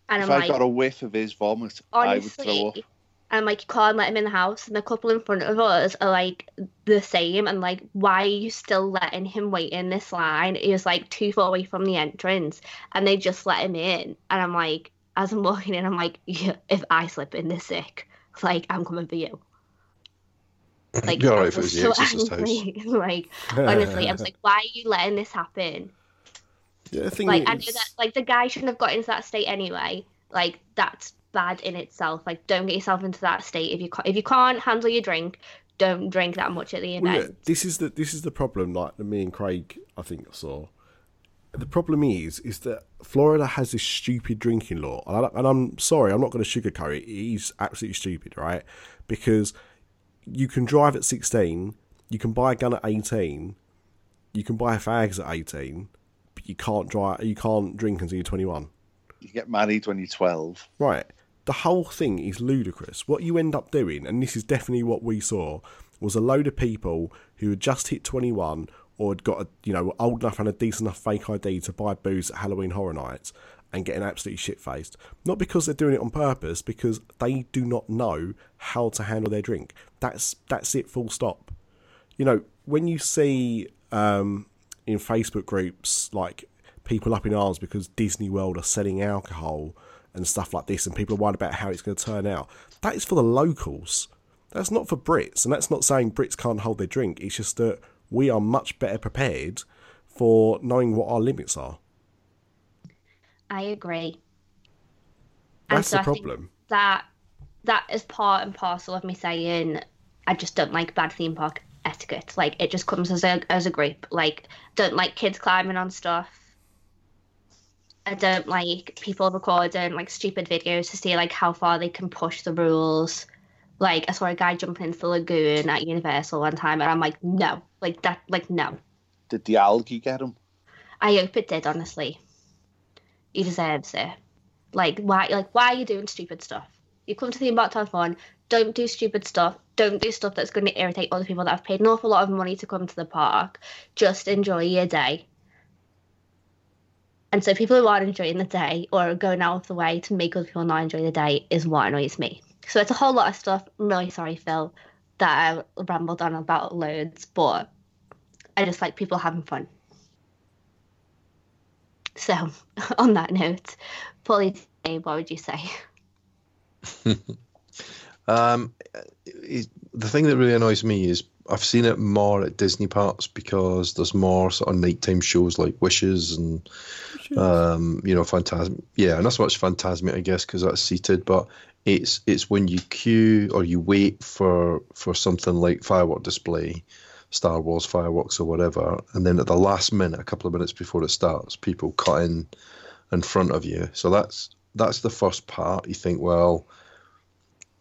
And If I'm I like, got a whiff of his vomit, I would throw up. honestly, and like you can't let him in the house, and the couple in front of us are like the same, and like, why are you still letting him wait in this line? He was like two foot away from the entrance, and they just let him in, and I'm like, as I'm walking in, I'm like, yeah, if I slip in this sick, like I'm coming for you. Like, You're I right if it was so Exorcist house. angry. like, honestly, I was like, why are you letting this happen? yeah. The thing like is, I know that like the guy shouldn't have got into that state anyway. Like that's bad in itself. Like don't get yourself into that state if you ca- if you can't handle your drink, don't drink that much at the Well, event. yeah, this is the this is the problem. Like me and Craig, I think saw. The problem is, is that Florida has this stupid drinking law, and, I, and I'm sorry, I'm not going to sugarcoat it. It is absolutely stupid, right? Because you can drive at 16, you can buy a gun at 18, you can buy fags at 18, but you can't drive, you can't drink until you're 21. You get married when you're 12. Right. The whole thing is ludicrous. What you end up doing, and this is definitely what we saw, was a load of people who had just hit 21 or had got, a, you know, old enough and a decent enough fake ID to buy booze at Halloween Horror Nights and getting absolutely shit faced. Not because they're doing it on purpose, because they do not know how to handle their drink. That's that's it. Full stop. You know, when you see um, in Facebook groups like people up in arms because Disney World are selling alcohol and stuff like this, and people are worried about how it's going to turn out. That is for the locals. That's not for Brits, and that's not saying Brits can't hold their drink. It's just that we are much better prepared for knowing what our limits are. I agree. That's so the problem. that that is part and parcel of me saying I just don't like bad theme park etiquette. Like it just comes as a as a group. Like don't like kids climbing on stuff. I don't like people recording like stupid videos to see like how far they can push the rules. Like I saw a guy jumping into the lagoon at Universal one time, and I'm like, no, like that, like no. Did the algae get him? I hope it did. Honestly, he deserves it. Like why? Like why are you doing stupid stuff? You come to the park to have fun. Don't do stupid stuff. Don't do stuff that's going to irritate other people that have paid an awful lot of money to come to the park. Just enjoy your day. And so people who aren't enjoying the day or going out of the way to make other people not enjoy the day is what annoys me. So it's a whole lot of stuff. I'm really sorry, Phil, that I rambled on about loads, but I just like people having fun. So, on that note, Polly, what would you say? Um, it, the thing that really annoys me is I've seen it more at Disney parks because there's more sort of nighttime shows like Wishes and um, you know Phantasm. Yeah, and that's much Fantasmic, I guess, because that's seated. But it's it's when you queue or you wait for for something like firework display, Star Wars fireworks or whatever, and then at the last minute, a couple of minutes before it starts, people cut in in front of you. So that's that's the first part. You think, well,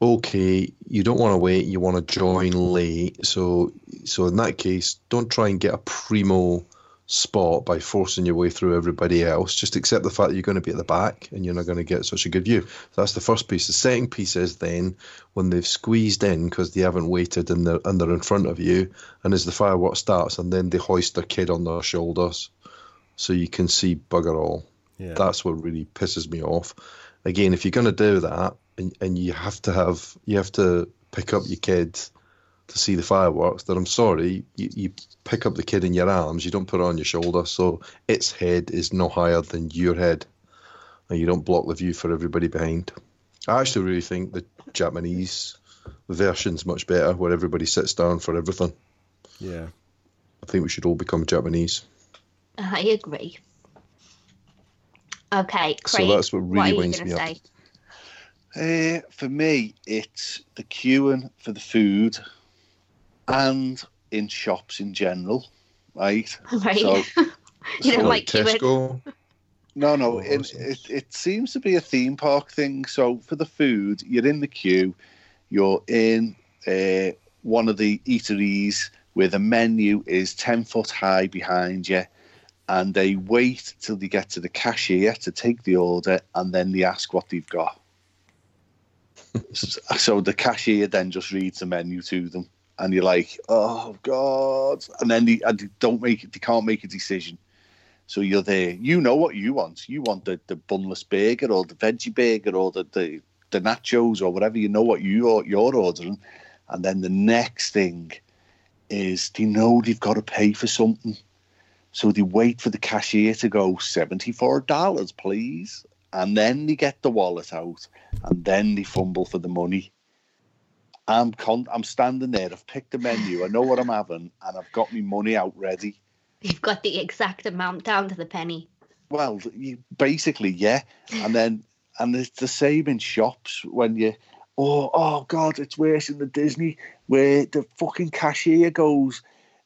okay, you don't want to wait, you want to join late. So so in that case, don't try and get a primo spot by forcing your way through everybody else. Just accept the fact that you're going to be at the back and you're not going to get such a good view. So That's the first piece. The second piece is then when they've squeezed in because they haven't waited and they're, and they're in front of you, and as the fireworks starts, and then they hoist their kid on their shoulders so you can see bugger all. Yeah. That's what really pisses me off. Again, if you're going to do that, and, and you have to have you have to pick up your kid to see the fireworks, then I'm sorry, you, you pick up the kid in your arms, you don't put it on your shoulder, so its head is no higher than your head, and you don't block the view for everybody behind. I actually really think the Japanese version's much better, where everybody sits down for everything. Yeah. I think we should all become Japanese. I agree. Okay, So that's what what are really you winds going to me up. say? Uh, for me, it's the queuing for the food and in shops in general, right? Right. So, you so don't like queuing. Tesco. No, no, Oh, it, it, it seems to be a theme park thing. So for the food, you're in the queue, you're in uh, one of the eateries where the menu is 10 foot high behind you, and they wait till they get to the cashier to take the order, and then they ask what they've got. so the cashier then just reads the menu to them, and you're like, oh, God. And then they, and they don't make it, they can't make a decision. So you're there. You know what you want. You want the, the bunless burger or the veggie burger or the, the, the nachos or whatever. You know what you, you're ordering. And then the next thing is they know they've got to pay for something. So they wait for the cashier to go, $74, please. And then they get the wallet out and then they fumble for the money. I'm con- I'm standing there. I've picked the menu. I know what I'm having, and I've got my money out ready. You've got the exact amount down to the penny. Well, you, basically, yeah. And then, and it's the same in shops when you, oh, oh God, it's worse in the Disney where the fucking cashier goes,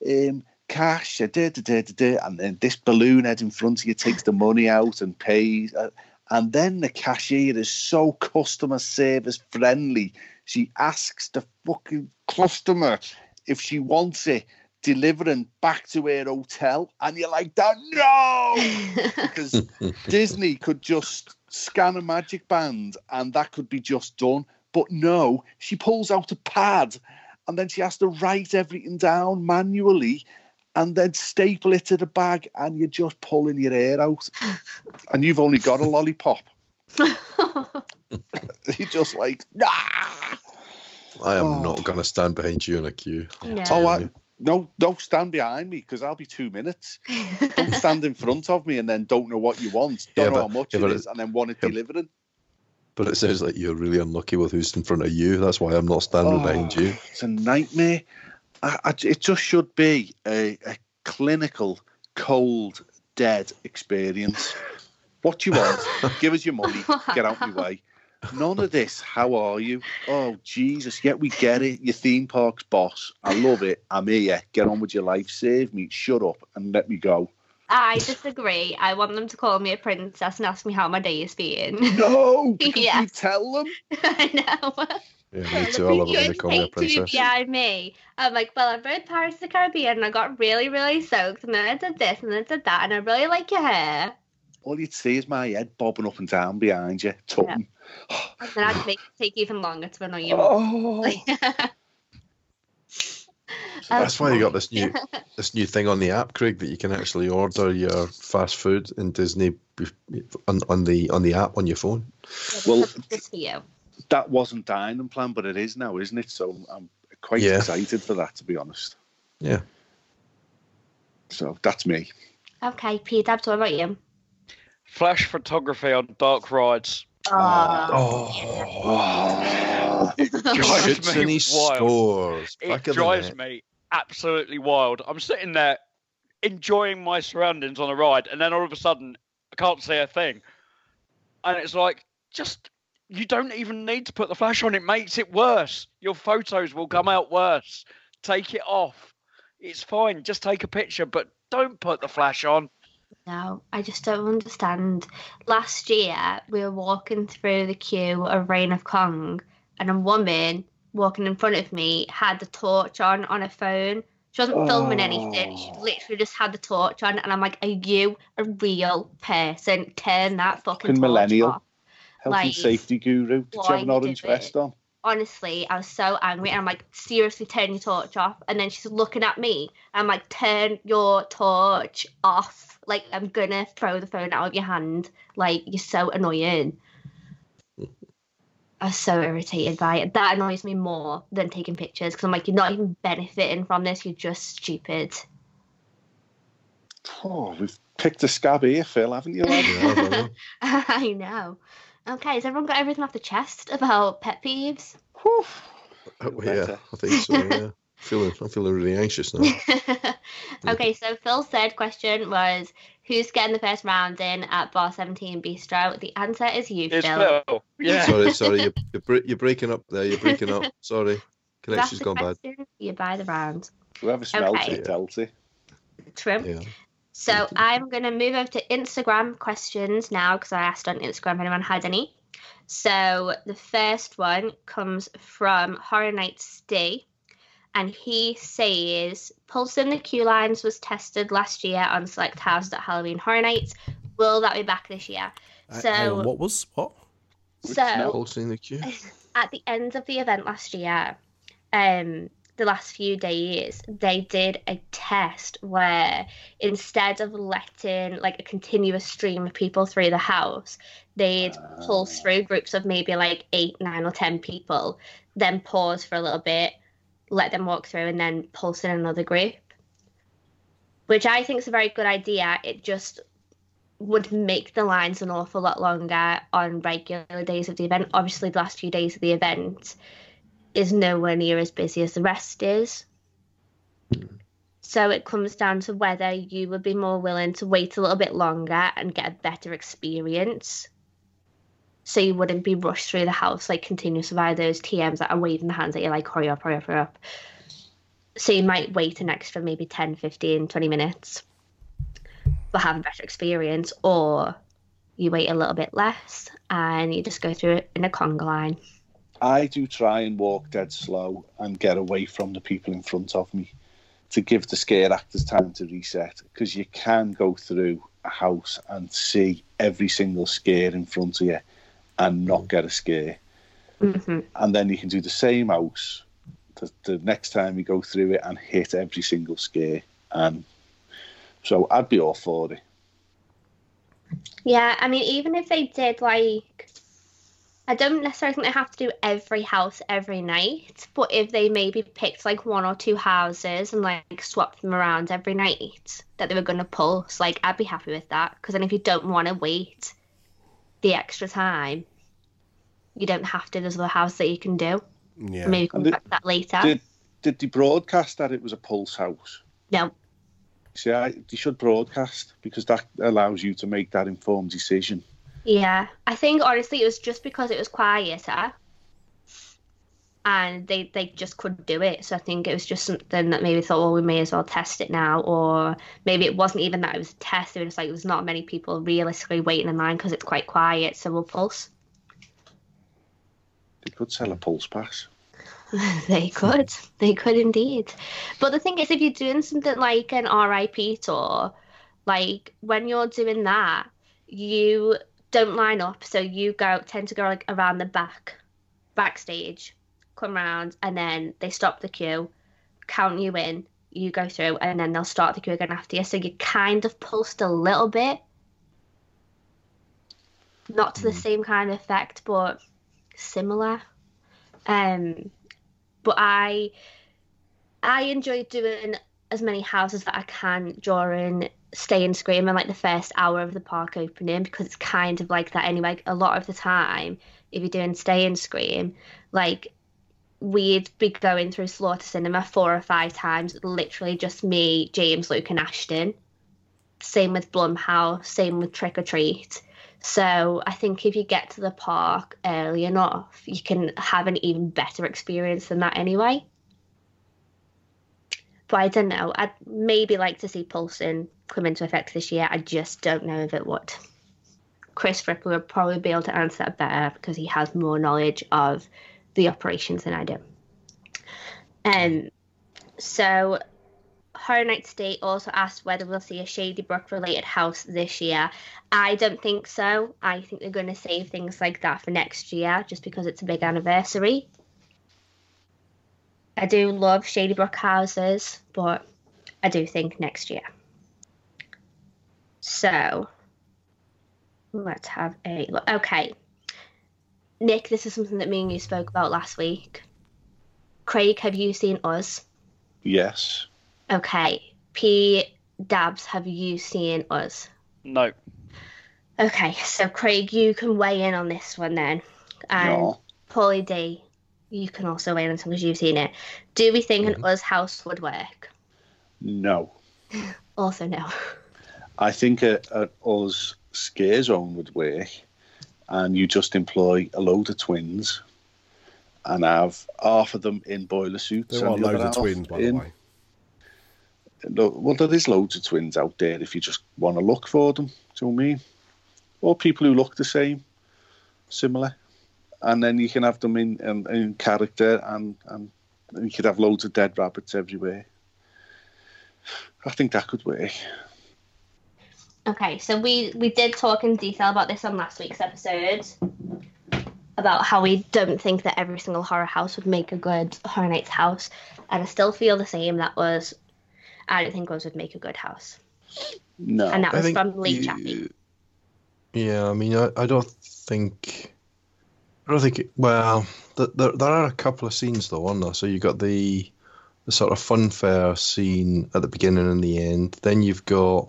um, cash, da, da, da, da, da, and then this balloon head in front of you takes the money out and pays. uh, And then the cashier is so customer service friendly. She asks the fucking customer if she wants it delivering back to her hotel, and you're like, that no, because Disney could just scan a magic band and that could be just done. But no, she pulls out a pad and then she has to write everything down manually and then staple it to the bag, and you're just pulling your hair out, and you've only got a lollipop. You're just like, nah. I am Oh. not going to stand behind you in a queue. No. Oh, I, No, don't stand behind me because I'll be two minutes. don't stand in front of me and then don't know what you want, don't Yeah, know but- how much yeah, it but it- and then want it yeah. delivering. But it sounds like you're really unlucky with who's in front of you. That's why I'm not standing oh, behind you. Oh, It's a nightmare. I, I, it just should be a, a clinical, cold, dead experience. What do you want? Give us your money. Get out of my way. None of this. How are you? Oh Jesus! Yet we get it. Your theme park's boss. I love it. I'm here. Get on with your life. Save me. Shut up and let me go. I disagree. I want them to call me a princess and ask me how my day is being. No, because Yeah. you tell them. I know. Yeah, me too. I love it when they You call me a hate to be princess. behind me. I'm like, well, I rode Pirates of the Caribbean and I got really, really soaked, and then I did this and then I did that, and I really like your hair. All you'd see is my head bobbing up and down behind you, tutting. And then I'd make it take even longer to annoy you. more. Oh, That's why you got this new this new thing on the app, Craig, that you can actually order your fast food in Disney on, on the on the app on your phone. Well, just for you. that wasn't dining plan, but it is now, isn't it? So I'm quite Yeah. excited for that, to be honest. Yeah. So that's me. Okay, Pete, Dabs, what about you? Flash photography on dark rides. Oh, Oh, It drives me wild. stores. It Back of the drives me absolutely wild. I'm sitting there enjoying my surroundings on a ride, and then all of a sudden, I can't see a thing. And it's like, just, you don't even need to put the flash on. It makes it worse. Your photos will come out worse. Take it off. It's fine. Just take a picture, but don't put the flash on. No, I just don't understand. Last year, we were walking through the queue of Reign of Kong, and a woman walking in front of me had the torch on on her phone. She wasn't filming anything. She Oh. literally just had the torch on, and I'm like, "Are you a real person? Turn that fucking, millennial. off." health Like, and safety guru. Did you have an orange vest on? Honestly, I was so angry. And I'm like, seriously, turn your torch off. And then she's looking at me. I'm like, turn your torch off. Like, I'm gonna throw the phone out of your hand. Like, you're so annoying. I was so irritated by it. That annoys me more than taking pictures because I'm like, you're not even benefiting from this. You're just stupid. Oh, we've picked a scab here, Phil, haven't you? Yeah, I know. I know. Okay, has everyone got everything off the chest about pet peeves? Whew. Oh, yeah, I think so. Yeah, feeling I'm feeling really anxious now. okay, so Phil's third question was who's getting the first round in at Bar 17 Bistro? The answer is you, It's Phil. Phil. Yeah. Sorry, sorry, you're, you're, bre- you're breaking up there. You're breaking up. Sorry, Connection's connection's the gone bad. question, You buy the round. Whoever smelt Okay. it, dealt it. True. Yeah. So I'm going to move over to Instagram questions now because I asked on Instagram if anyone had any. So the first one comes from Horror Nights D. And he says, Pulse in the Queue Lines was tested last year on select houses at Halloween Horror Nights. Will that be back this year? Uh, So- hang what was what? So Pulsing the queue. at the end of the event last year, um, the last few days, they did a test where instead of letting like a continuous stream of people through the house, they'd pulse ah. through groups of maybe like eight, nine, or ten people, then pause for a little bit, let them walk through, and then pulse in another group. Which I think is a very good idea. It just would make the lines an awful lot longer on regular days of the event. Obviously, the last few days of the event is nowhere near as busy as the rest is. So it comes down to whether you would be more willing to wait a little bit longer and get a better experience. So you wouldn't be rushed through the house like continuously by those TMs that are waving the hands at you like hurry up, hurry up, hurry up. So you might wait an extra maybe 10, 15, 20 minutes but have a better experience, or you wait a little bit less and you just go through it in a conga line. I do try and walk dead slow and get away from the people in front of me to give the scare actors time to reset because you can go through a house and see every single scare in front of you and not get a scare. hmm And then you can do the same house the, the next time you go through it and hit every single scare. And so I'd be all for it. Yeah, I mean, even if they did like I don't necessarily think they have to do every house every night, but if they maybe picked like one or two houses and like swapped them around every night that they were going to pulse, like I'd be happy with that. Because then if you don't want to wait the extra time, you don't have to. There's other house that you can do. Yeah. Maybe come And it- back to that later. Did did they broadcast that it was a pulse house? No, See, I, they should broadcast because that allows you to make that informed decision. Yeah, I think honestly it was just because it was quieter, and they they just couldn't do it. So I think it was just something that maybe thought, well, we may as well test it now, or maybe it wasn't even that it was a test. They were just like, there's not many people realistically waiting in line because it's quite quiet, so we'll pulse. They could sell a pulse pass. they could, they could indeed. But the thing is, if you're doing something like an RIP tour, like when you're doing that, you don't line up. So you go tend to go like around the back, backstage, come round, and then they stop the queue, count you in. You go through, and then they'll start the queue again after you. So you kind of pulsed a little bit, not to the same kind of effect, but similar. Um, but I I enjoy doing as many houses that I can during Stay and Scream and like the first hour of the park opening because it's kind of like that anyway. A lot of the time, if you're doing Stay and Scream, like we'd be going through Slaughter Sinema four or five times, literally just me, James, Luke, and Ashton. Same with Blumhouse, same with Trick or Treat. So I think if you get to the park early enough, you can have an even better experience than that anyway. But I don't know. I'd maybe like to see Pulsing come into effect this year. I just don't know if it would. Chris Ripper would probably be able to answer that better because he has more knowledge of the operations than I do. Um, so Horror Nights D also asked whether we'll see a Shady Brook related house this year. I don't think so. I think they're going to save things like that for next year just because it's a big anniversary. I do love Shady Brook houses, but I do think next year. So let's have a look. Okay. Nick, this is something that me and you spoke about last week. Craig, have you seen us? Yes. Okay. P. Dabs, have you seen us? No. Okay, so Craig, you can weigh in on this one then. And No. Paulie D, you can also weigh in on because you've seen it. Do we think an mm-hmm. Us house would work? No. Also, no. I think a, a us scare zone would work, and you just employ a load of twins, and have half of them in boiler suits. There are and the other loads of twins, by the way. Well, there is loads of twins out there if you just want to look for them. Do you know what I mean? Or people who look the same, similar, and then you can have them in in, in character, and and you could have loads of dead rabbits everywhere. I think that could work. Okay, so we we did talk in detail about this on last week's episode about how we don't think that every single horror house would make a good horror nights house, and I still feel the same. That was I don't think Us would make a good house, No, and that was from Lee you- Chappie. Yeah, I mean, I, I don't think. I don't think. It, well, th- there there are a couple of scenes though, aren't there? So you got the the sort of funfair scene at the beginning and the end. Then you've got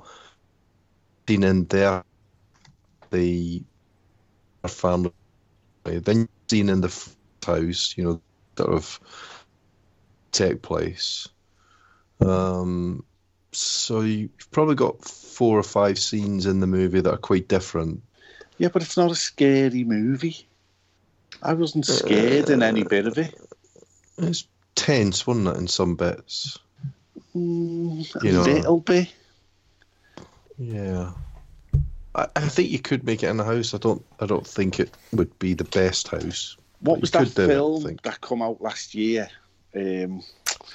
scene in there, the family. Then seen in the house. You know, sort of take place. Um, so you've probably got four or five scenes in the movie that are quite different. Yeah, but it's not a scary movie. I wasn't scared in any bit of it. It's tense, wasn't it, in some bits? Mm, a You know. little bit. Yeah. I, I think you could make it in a house. I don't. I don't think it would be the best house. What was that could do it, I film think. that come out last year? Um,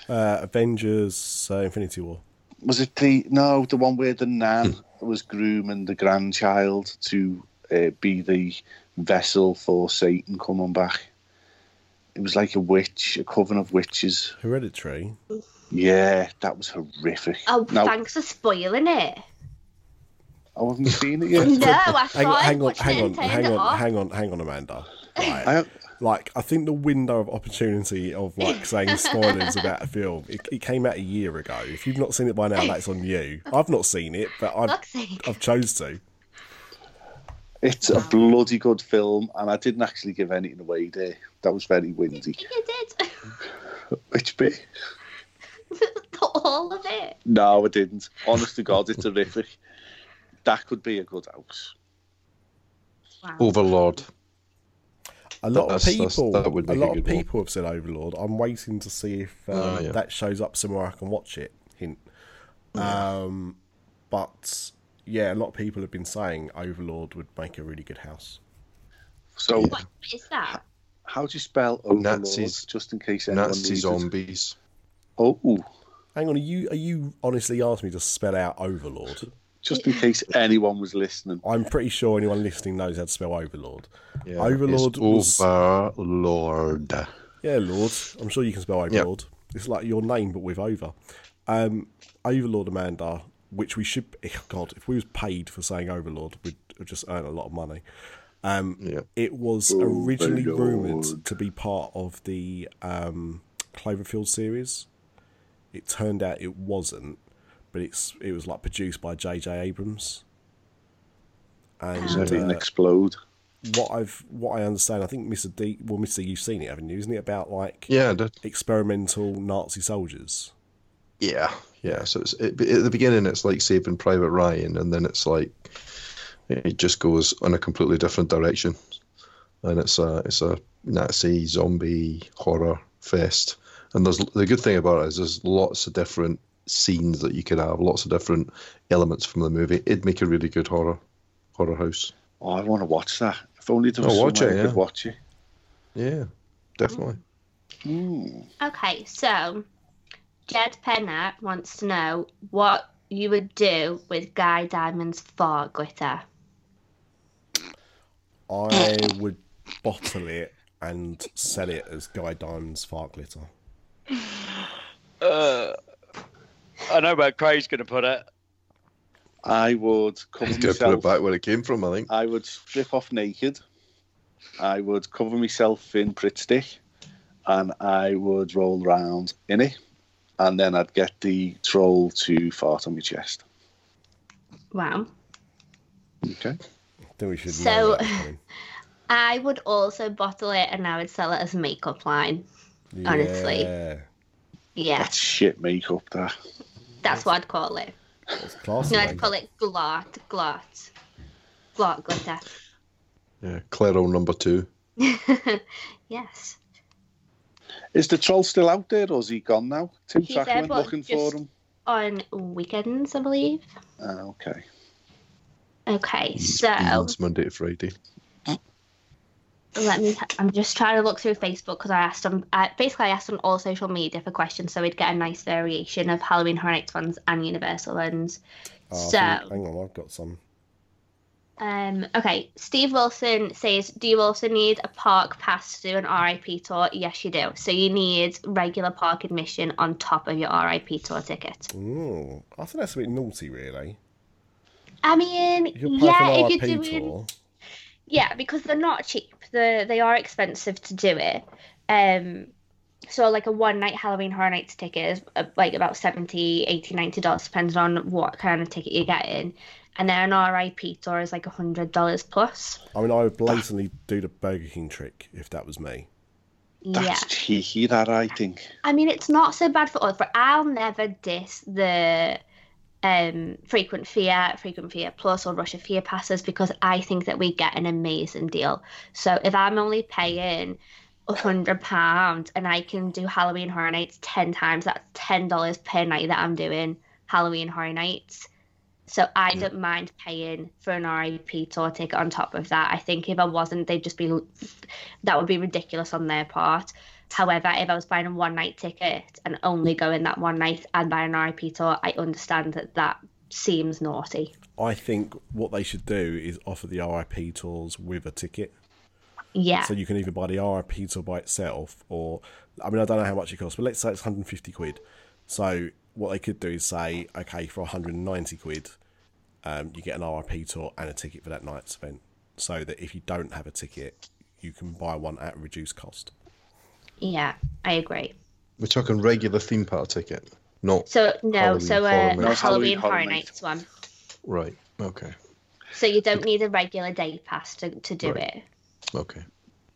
Uh, Avengers uh, Infinity War. was it the no the one where the nan Hmm. was grooming the grandchild to uh, be the vessel for Satan coming back? It was like a witch, a coven of witches. Hereditary. Yeah, that was horrific. Oh, Now, thanks for spoiling it. I haven't seen it yet. No, I Hang on, hang on, hang on, hang on, hang on, hang on, Amanda. Right. I, like I think the window of opportunity of like saying spoilers about a film it, it came out a year ago. If you've not seen it by now, that's on you. I've not seen it, but I've Fuck's I've chose to. it's a bloody good film, and I didn't actually give anything away there. That was very windy. You did. Which bit? All of it. No, I didn't. Honest to God, it's horrific. That could be a good house. Wow. Overlord. A lot That's- of people, that would a make a of good one. have said Overlord. I'm waiting to see if um, Oh, yeah. that shows up somewhere I can watch it. Hint. Um, but yeah, a lot of people have been saying Overlord would make a really good house. So, What is that? how do you spell Overlord? Nazis. Just in case anyone Nazi needs it. zombies. Oh. Hang on, are you are you honestly asking me to spell out Overlord? Just in case anyone was listening. I'm pretty sure anyone listening knows how to spell Overlord. Yeah, Overlord it's was- Overlord. Yeah, Lord. I'm sure you can spell Overlord. It's like your name, but with over. Um, Overlord Amanda, which we should. eh, God, if we was paid for saying Overlord, we'd just earn a lot of money. Um, Yeah. It was originally Overlord. rumoured to be part of the um, Cloverfield series. It turned out it wasn't, but it's it was like produced by J.J. Abrams. And it didn't uh, explode. what I've what I understand, I think Mr. D. Well, Mr. You've seen it, haven't you? Isn't it about like Yeah, did. experimental Nazi soldiers? Yeah, yeah. So it's, it, at the beginning, it's like Saving Private Ryan, and then it's like it just goes in a completely different direction, and it's a it's a Nazi zombie horror fest. And there's the good thing about it is there's lots of different scenes that you could have, lots of different elements from the movie. It'd make a really good horror horror house. Oh, I want to watch that. If only there was Oh, watch somewhere it, I could yeah. watch it. Yeah, definitely. Mm. Okay, so Jed Penner wants to know what you would do with Guy Diamond's fart glitter. I would bottle it and sell it as Guy Diamond's fart glitter. Uh, I know where Craig's going to put it. I would cover He's gonna put it back where it came from. I think. I would strip off naked. I would cover myself in Pritt stick, and I would roll around in it, and then I'd get the troll to fart on my chest. Wow. Okay. I think we should So- that, I would also bottle it and I would sell it as a makeup line. Honestly. Yeah, Yeah, That's shit makeup. That. That's what I'd call it. it's classy. No, I'd call it glot, glot, glot glitter. Yeah, Claro number two. yes. Is the troll still out there, or is he gone now? Tim He's Track there, went but looking just- for him. On weekends, I believe. Ah, okay. Okay, so Beans Monday to Friday. Let me. I'm just trying to look through Facebook because I asked them. I, basically, I asked on all social media for questions, so we'd get a nice variation of Halloween Horror Nights ones and Universal ones. Oh, so, think- hang on, I've got some. um, okay. Steve Wilson says, "Do you also need a park pass to do an RIP tour?" Yes, you do. So you need regular park admission on top of your RIP tour ticket. Ooh, I think that's a bit naughty, really. I mean, yeah, if you're doing. tour, Yeah, because they're not cheap. They they are expensive to do it. Um, so like a one night Halloween Horror Nights ticket is uh, like about 70 80 90 dollars depending on what kind of ticket you're getting. And then an RIP tour is like a hundred dollars plus. I mean, I would blatantly do the Burger King trick if that was me. That's yeah. cheeky, that I think. I mean, it's not so bad for us, but I'll never diss the um, frequent fear, frequent fear plus, or Rush of Fear passes because I think that we get an amazing deal. So if I'm only paying a hundred pounds and I can do Halloween Horror Nights ten times, that's ten dollars per night that I'm doing Halloween Horror Nights. So I don't mind paying for an RIP tour ticket on top of that. I think if I wasn't, they'd just be that would be ridiculous on their part. However, if I was buying a one night ticket and only going that one night and buying an RIP tour, I understand that that seems naughty. I think what they should do is offer the RIP tours with a ticket. Yeah. So you can either buy the RIP tour by itself, or I mean, I don't know how much it costs, but let's say it's 150 quid. So what they could do is say, okay, for 190 quid, um, you get an RIP tour and a ticket for that night's event. So that if you don't have a ticket, you can buy one at reduced cost. Yeah, I agree. We're talking regular theme park ticket, not So no, Halloween so Horror uh, the No, Halloween Halloween Horror Horror Nights one. right. Okay, So you don't need a regular day pass to, to do Right. it. okay.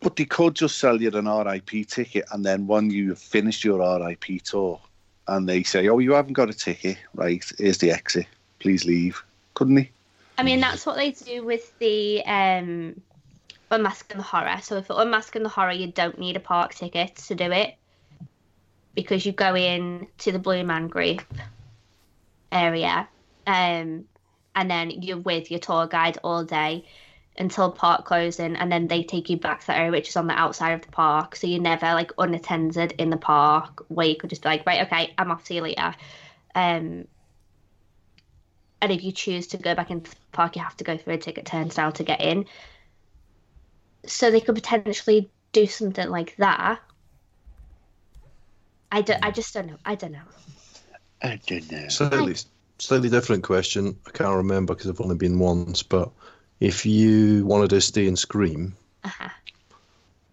But they could just sell you an RIP ticket, and then when you've finished your RIP tour, and they say, "Oh, you haven't got a ticket, right? Here's the exit. Please leave." Couldn't they? I mean, that's what they do with the um, Unmasking the Horror. So for Unmasking the Horror, you don't need a park ticket to do it because you go in to the Blue Man Group area, um, and then you're with your tour guide all day until park closing, and then they take you back to the area which is on the outside of the park. So you're never like unattended in the park where you could just be like, right, okay, I'm off. See you later. Um, and if you choose to go back into the park, you have to go through a ticket turnstile to get in. So they could potentially do something like that. I don't. I just don't know. I don't know. I don't know. Slightly, slightly different question. I can't remember because I've only been once. But if you wanted to stay and scream, Uh-huh.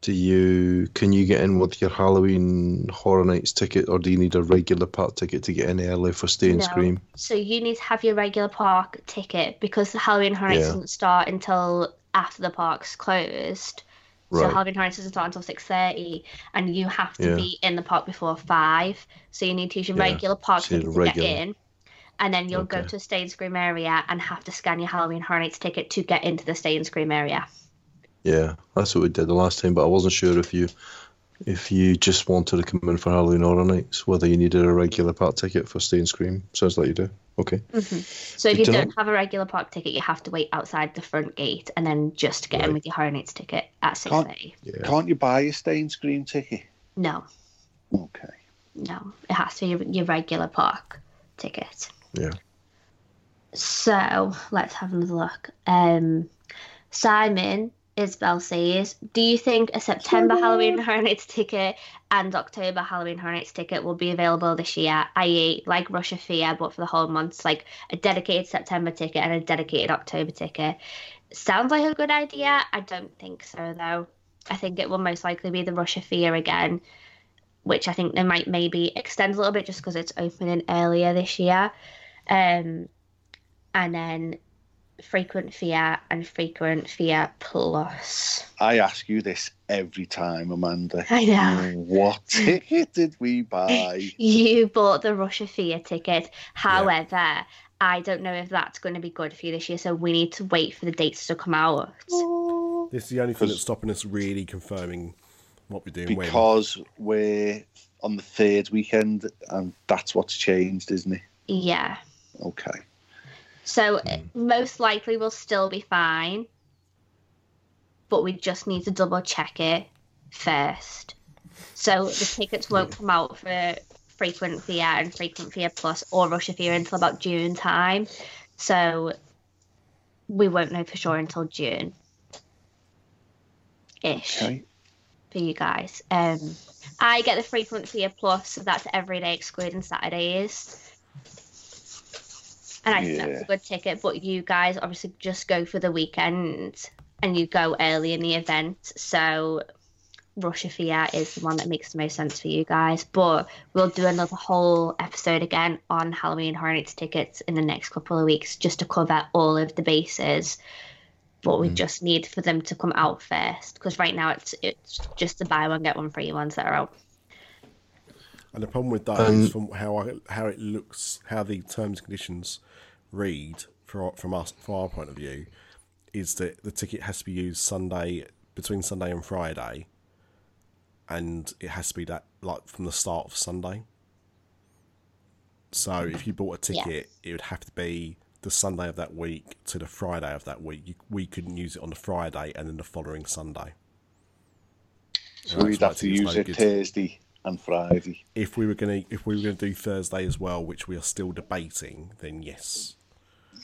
do you can you get in with your Halloween Horror Nights ticket, or do you need a regular park ticket to get in early for stay and No. scream? So you need to have your regular park ticket because the Halloween Horror Nights Yeah. doesn't start until after the park's closed. So Halloween Horror Nights doesn't start until six thirty, and you have to Yeah. be in the park before five. So you need to use your Yeah. regular park So ticket to get in, and then you'll go to a Stay and Scream area and have to scan your Halloween Horror Nights ticket to get into the Stay and Scream area. Yeah, that's what we did the last time. But I wasn't sure if you if you just wanted to come in for Halloween Horror Nights, whether you needed a regular park ticket for stay and scream. Sounds like you do. Okay. So if Good you don't have a regular park ticket, you have to wait outside the front gate and then just get in with your Horror Nights ticket at six Can't- thirty. Yeah. Can't you buy a stay and scream ticket? No, Okay. no, it has to be your, your regular park ticket. Yeah. So let's have another look. Um, Simon Isabel says, "Do you think a September Halloween Horror Nights ticket and October Halloween Horror Nights ticket will be available this year? I.e., like Rush of Fear, but for the whole month, like a dedicated September ticket and a dedicated October ticket." Sounds like a good idea. I don't think so, though. I think it will most likely be the Rush of Fear again, which I think they might maybe extend a little bit just because it's opening earlier this year. Um, and then frequent fear and frequent fear plus. I ask you this every time, Amanda. I know. What ticket did we buy? You bought the Rush of Fear ticket. However, I don't know if that's going to be good for you this year, so we need to wait for the dates to come out. Oh. This is the only thing that's stopping us really confirming what we're doing when. Because we're on the third weekend, and that's what's changed, isn't it? Yeah. Okay. So most likely we'll still be fine, but we just need to double check it first. So the tickets won't come out for frequent fear and frequent fear plus or Rush of fear until about June time. So we won't know for sure until June. Ish Okay. for you guys. Um, I get the frequent fear plus, so that's every day excluding Saturdays. And I think that's Yeah. a good ticket, but you guys obviously just go for the weekend and you go early in the event. So Rush of Fear is the one that makes the most sense for you guys. But we'll do another whole episode again on Halloween Horror Nights tickets in the next couple of weeks just to cover all of the bases. But we just need for them to come out first because right now it's it's just the buy one get one free ones that are out. And the problem with those, Um, from how I, how it looks, how the terms and conditions read for, from us, from our point of view, is that the ticket has to be used Sunday between Sunday and Friday, and it has to be that like from the start of Sunday. So if you bought a Yeah. ticket, it would have to be the Sunday of that week to the Friday of that week. You, we couldn't use it on the Friday and then the following Sunday. So That's we'd have to use no it good. Thursday and Friday. if we were gonna if we were gonna do Thursday as well, which we are still debating, then yes,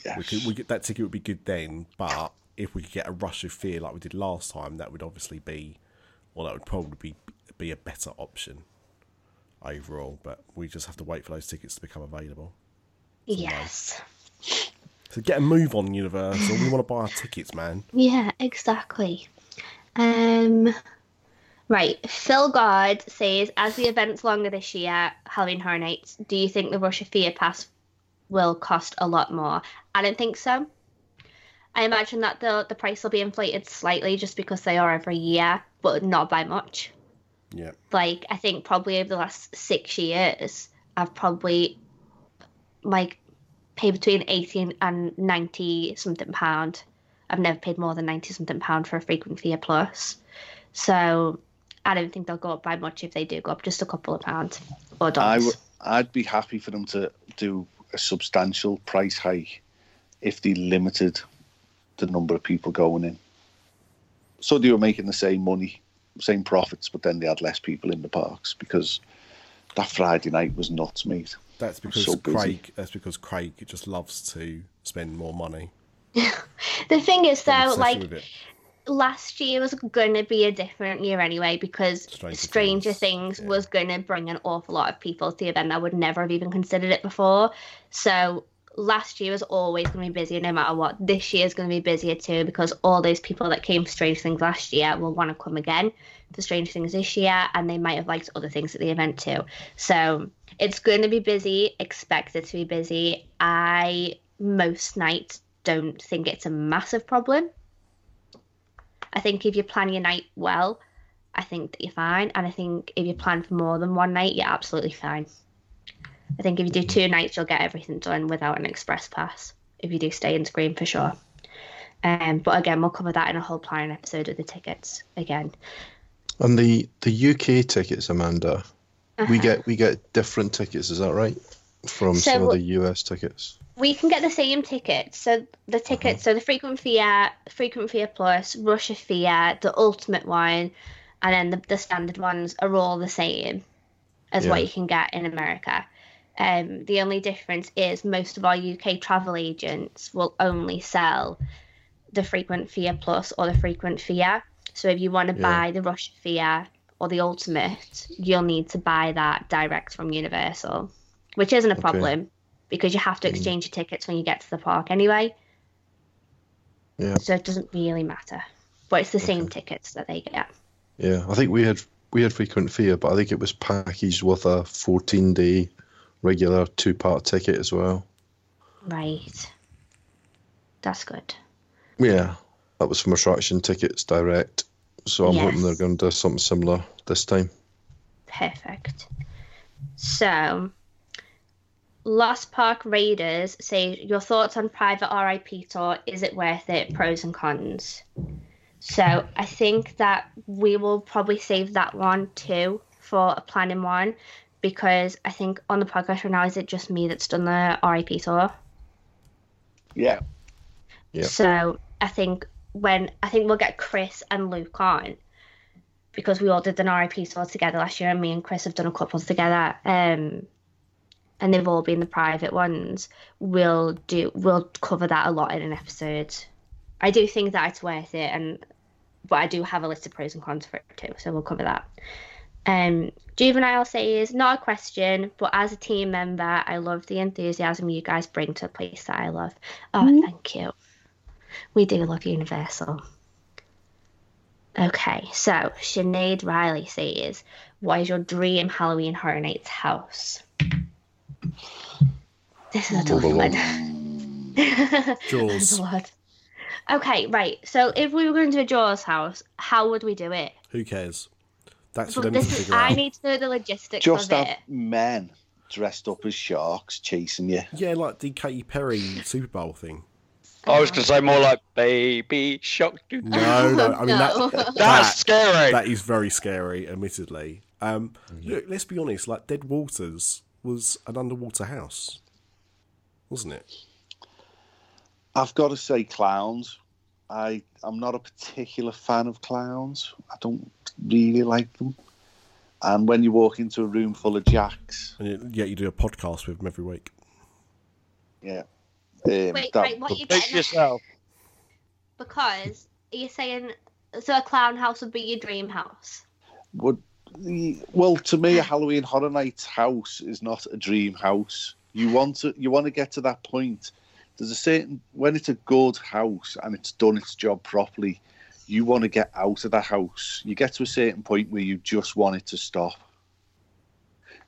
Yes. we could we get that ticket would be good then. But if we could get a rush of fear like we did last time, that would obviously be, well, that would probably be be a better option overall. But we just have to wait for those tickets to become available. Yes. So get a move on, Universal. We want to buy our tickets, man. Yeah, exactly. Um, right. Phil God says, as the event's longer this year, Halloween Horror Nights, do you think the Rush of Fear Pass will cost a lot more? I don't think so. I imagine that the the price will be inflated slightly just because they are every year, but not by much. Yeah. Like I think probably over the last six years, I've probably like paid between eighty and ninety something pound. I've never paid more than ninety something pound for a frequent fear plus. So I don't think they'll go up by much if they do go up just a couple of pounds or I dollars. w- I'd be happy for them to do a substantial price hike if they limited the number of people going in. So they were making the same money, same profits, but then they had less people in the parks because that Friday night was nuts, mate. That's because so busy. Craig. That's because Craig just loves to spend more money. the thing is though, like with it. Last year was going to be a different year anyway because Stranger Stranger, Things, Things, yeah. was going to bring an awful lot of people to the event that would never have even considered it before. So last year was always going to be busier no matter what. This year is going to be busier too because all those people that came for Stranger Things last year will want to come again for Stranger Things this year and they might have liked other things at the event too. So it's going to be busy. Expect it to be busy. I most nights don't think it's a massive problem. I think if you plan your night well, I think that you're fine. And I think if you plan for more than one night, you're absolutely fine. I think if you do two nights, you'll get everything done without an express pass. If you do stay and scream for sure. Um, but again, we'll cover that in a whole planning episode of the tickets again. And the the UK tickets, Amanda, we Uh-huh. get we get different tickets. Is that right? From So some of the US tickets. We can get the same tickets. So the tickets, so the frequent fear, frequent fear plus, Rush of fear, the ultimate one, and then the, the standard ones are all the same as what you can get in America. Um, the only difference is most of our UK travel agents will only sell the frequent fear plus or the frequent fear. So if you want to Yeah. buy the Rush of fear or the ultimate, you'll need to buy that direct from Universal, which isn't a Okay. problem because you have to mm. exchange your tickets when you get to the park anyway. Yeah. So it doesn't really matter. But it's the same tickets that they get. Yeah, I think we had we had frequent fear, but I think it was packaged with a 14 day regular two part ticket as well. Right. That's good. Yeah, that was from attraction tickets direct. So I'm hoping they're going to do something similar this time. Perfect. So, Lost Park Raiders say your thoughts on private RIP tour. Is it worth it? Pros and cons. So I think that we will probably save that one too for a planning one because I think on the podcast right now is it just me that's done the RIP tour. Yeah. Yeah. So I think when I think we'll get Chris and Luke on because we all did an RIP tour together last year, and me and Chris have done a couple together. Um, and they've all been the private ones. We'll do we'll cover that a lot in an episode. I do think that it's worth it, and but I do have a list of pros and cons for it too, so we'll cover that. Um, Juvenile says, not a question, but as a team member, I love the enthusiasm you guys bring to a place that I love. Oh, thank you. We do love Universal. Okay, so Sinead Riley says, What is your dream Halloween Horror Nights house? This is a tough one. Jaws. Okay, right. So if we were going to a Jaws house, how would we do it? Who cares? That's for But them to this is, figure I need to know the logistics Just of have it. men dressed up as sharks chasing you. Yeah, like the Katy Perry Super Bowl thing. I was going to say more like baby shark. No, no. I mean No. that, That's scary. that is very scary, admittedly. Um, Mm. look, let's be honest. Like Dead Waters was an underwater house, wasn't it? I've got to say, clowns. I I'm not a particular fan of clowns. I don't really like them. And when you walk into a room full of jacks, And yet- yet you do a podcast with them every week. yeah. Um, Wait, that- right, what you getting yourself. Because you're saying so a clown house would be your dream house. would well to me a Halloween Horror Nights house is not a dream house. You want to you want to get to that point there's a certain when it's a good house and it's done its job properly, you want to get out of the house. You get to a certain point where you just want it to stop,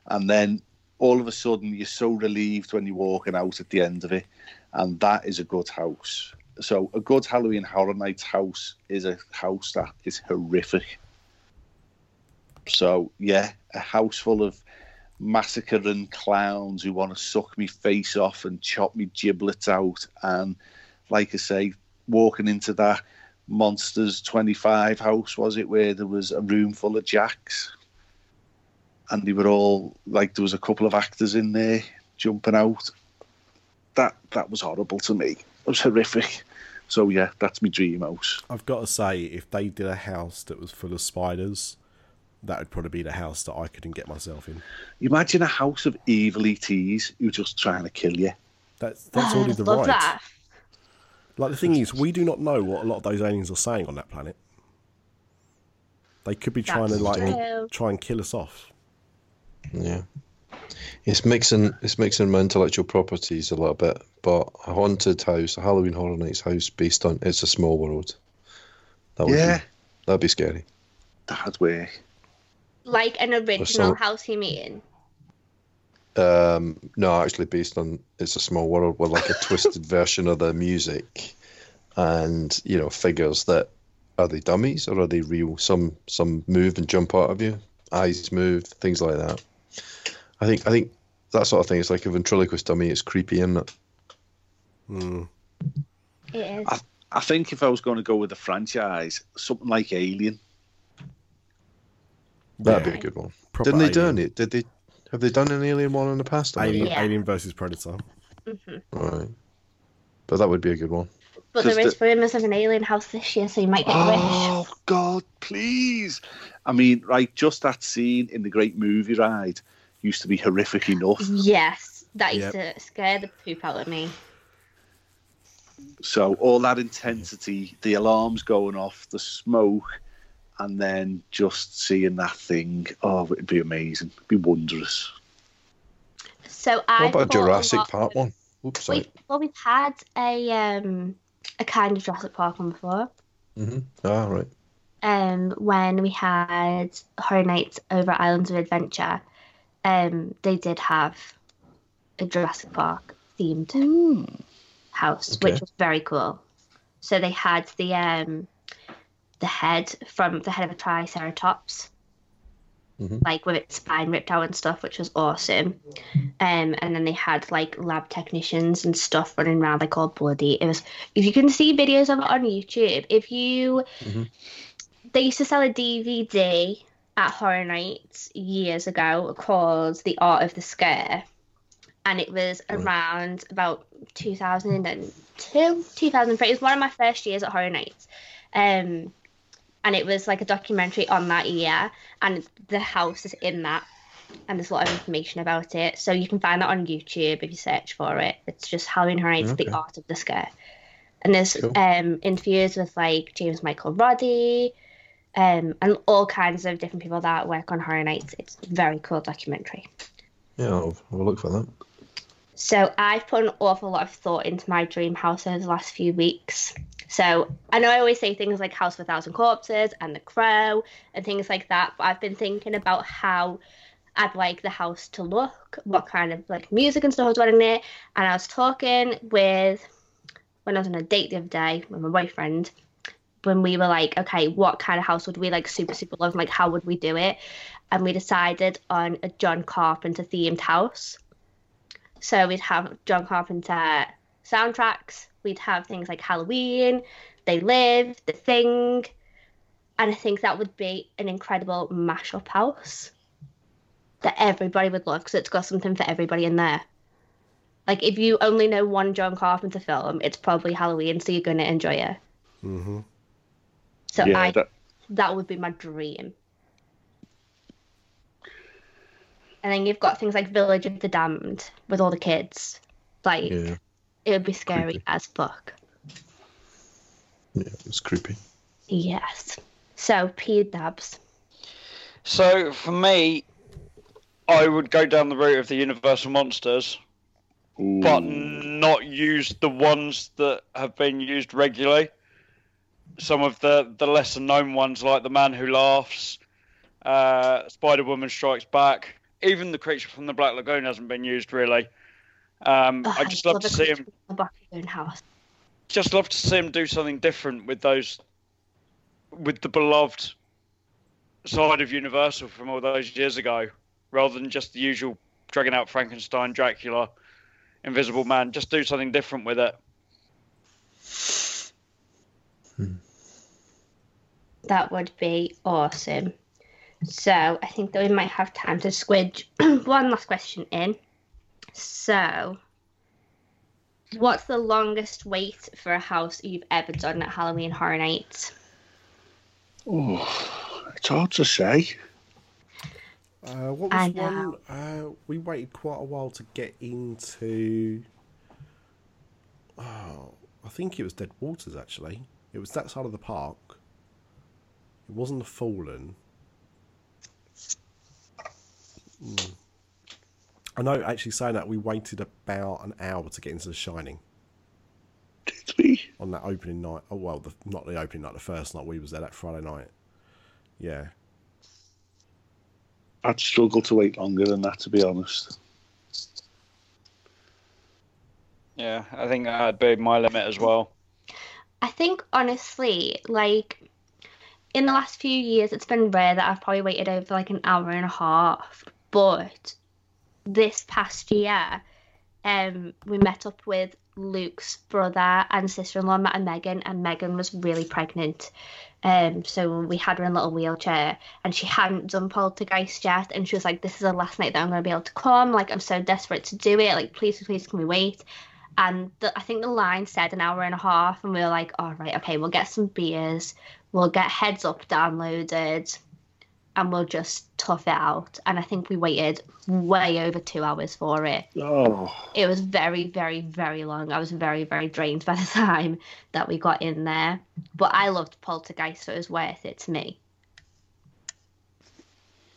and then all of a sudden you're so relieved when you're walking out at the end of it, and that is a good house. So a good Halloween Horror Nights house is a house that is horrific. So yeah, a house full of massacring clowns who want to suck me face off and chop me giblets out, and like I say, walking into that Monsters 25 house was it where there was a room full of jacks? And they were all like there was a couple of actors in there jumping out. That that was horrible to me. It was horrific. So yeah that's my dream house. I've got to say, if they did a house that was full of spiders, that would probably be the house that I couldn't get myself in. imagine a house of evil ETs who are just trying to kill you That's that's Oh, only the love ride. that. Like the thing is, we do not know what a lot of those aliens are saying on that planet. They could be trying to like true. try and kill us off. Yeah. It's mixing it's mixing my intellectual properties a little bit, but a haunted house, a Halloween Horror Nights house based on It's a Small World. That would yeah be, that'd be scary. that'd work Like an original so- house you mean? Um, no, actually based on It's a Small World with like a twisted version of the music and, you know, figures that are they dummies or are they real? Some some move and jump out of you. Eyes move, things like that. I think I think that sort of thing is like a ventriloquist dummy, it's creepy, isn't it? Mm. It is. I, I think if I was going to go with a franchise something like Alien That'd Yeah. be a good one. Proper Didn't they do it? Did they have they done an alien one in the past? Alien, Yeah. Alien versus Predator. Mm-hmm. Right. But that would be a good one. But there Because is rumors of an alien house this year, so you might get a wish. Oh God, please! I mean, right, just that scene in the Great Movie Ride used to be horrific enough. Yes, that used Yep. to scare the poop out of me. So all that intensity, the alarms going off, the smoke, and then just seeing that thing, oh, it'd be amazing. It'd be wondrous. So I. what about Jurassic Park one? Oops, We, sorry. well, we've had a um a kind of Jurassic Park one before. Mm-hmm. Ah, right. Um, when we had Horror Nights over Islands of Adventure, um, they did have a Jurassic Park themed house, Okay. which was very cool. So they had the um the head from the head of a Triceratops, Mhm. like with its spine ripped out and stuff, which was awesome. Um, and then they had like lab technicians and stuff running around like all bloody. It was if you can see videos of it on YouTube, if you Mhm. they used to sell a DVD at Horror Nights years ago called The Art of the Scare. And it was around about 2002, 2003. It was one of my first years at Horror Nights. Um, and it was like a documentary on that year. And the house is in that. And there's a lot of information about it. So you can find that on YouTube if you search for it. It's just Halloween Horror Nights, Okay. The Art of the Scare. And there's Cool. um, interviews with like James Michael Roddy, um, and all kinds of different people that work on Horror Nights. It's a very cool documentary. Yeah, I'll, I'll look for that. So I've put an awful lot of thought into my dream house over the last few weeks. So I know I always say things like House of a Thousand Corpses and The Crow and things like that, but I've been thinking about how I'd like the house to look, what kind of like music and stuff I was running it. And I was talking with when I was on a date the other day with my boyfriend, when we were like, okay, what kind of house would we like super, super love? Like, how would we do it? And we decided on a John Carpenter themed house. So we'd have John Carpenter soundtracks. We'd have things like Halloween, They Live, The Thing. And I think that would be an incredible mashup house that everybody would love because it's got something for everybody in there. Like, if you only know one John Carpenter film, it's probably Halloween, so you're going to enjoy it. hmm So yeah, I, that, that would be my dream. And then you've got things like Village of the Damned with all the kids. Like, Yeah, it would be scary Creepy. as fuck. yeah, it's creepy. Yes. So, P Dabs. So for me, I would go down the route of the Universal Monsters but not use the ones that have been used regularly. Some of the, the lesser known ones, like The Man Who Laughs, uh, Spider Woman Strikes Back, even The Creature from the Black Lagoon hasn't been used really. Um, Ugh, I just love to see him. in the Black Lagoon house. Just love to see him do something different with those, with the beloved side of Universal from all those years ago, rather than just the usual dragging out Frankenstein, Dracula, Invisible Man. Just do something different with it. That would be awesome. So I think that we might have time to squidge one last question in. So, what's the longest wait for a house you've ever done at Halloween Horror Nights? Oh, it's hard to say. Uh, what I was one? know. Uh, we waited quite a while to get into. Oh, I think it was Dead Waters actually. It was that side of the park. It wasn't the Fallen. Hmm. I know. Actually, saying that we waited about an hour to get into The Shining Did we? on that opening night. Oh well, the, not the opening night. The first night we was there. That Friday night. Yeah. I'd struggle to wait longer than that, to be honest. Yeah, I think that'd be my limit as well. I think honestly, like in the last few years, it's been rare that I've probably waited over like an hour and a half. But this past year, um, we met up with Luke's brother and sister-in-law, Matt and Megan, and Megan was really pregnant. Um, so we had her in a little wheelchair, and she hadn't done Poltergeist yet, and she was like, "This is the last night that I'm going to be able to come. Like, I'm so desperate to do it. Like, please, please, can we wait?" And the, I think the line said an hour and a half, and we were like, "All right, okay, we'll get some beers, we'll get Heads Up downloaded, and we'll just tough it out." And I think we waited way over two hours for it. Oh, It was very, very, very long. I was very, very drained by the time that we got in there. But I loved Poltergeist, so it was worth it to me.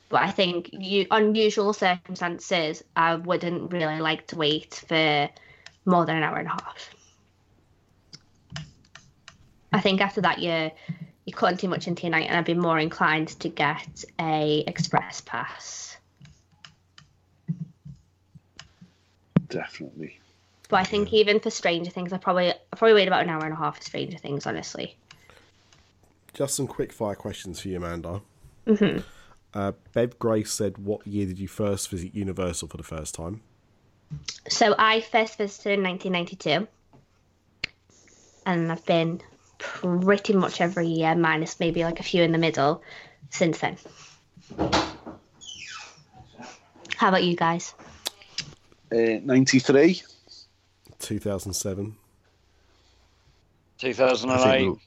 But I think you unusual circumstances, I wouldn't really like to wait for more than an hour and a half. I think after that you're you're cutting too much into your night, and I'd be more inclined to get a express pass. definitely. But I think even for Stranger Things, I probably I probably wait about an hour and a half for Stranger Things, honestly. Just some quick fire questions for you, Amanda. Mhm. Uh, Bev Grace said, "What year did you first visit Universal for the first time?" So I first visited in 1992, and I've been pretty much every year, minus maybe like a few in the middle, since then. How about you guys? Uh, 93. 2007. I think, 2008. we-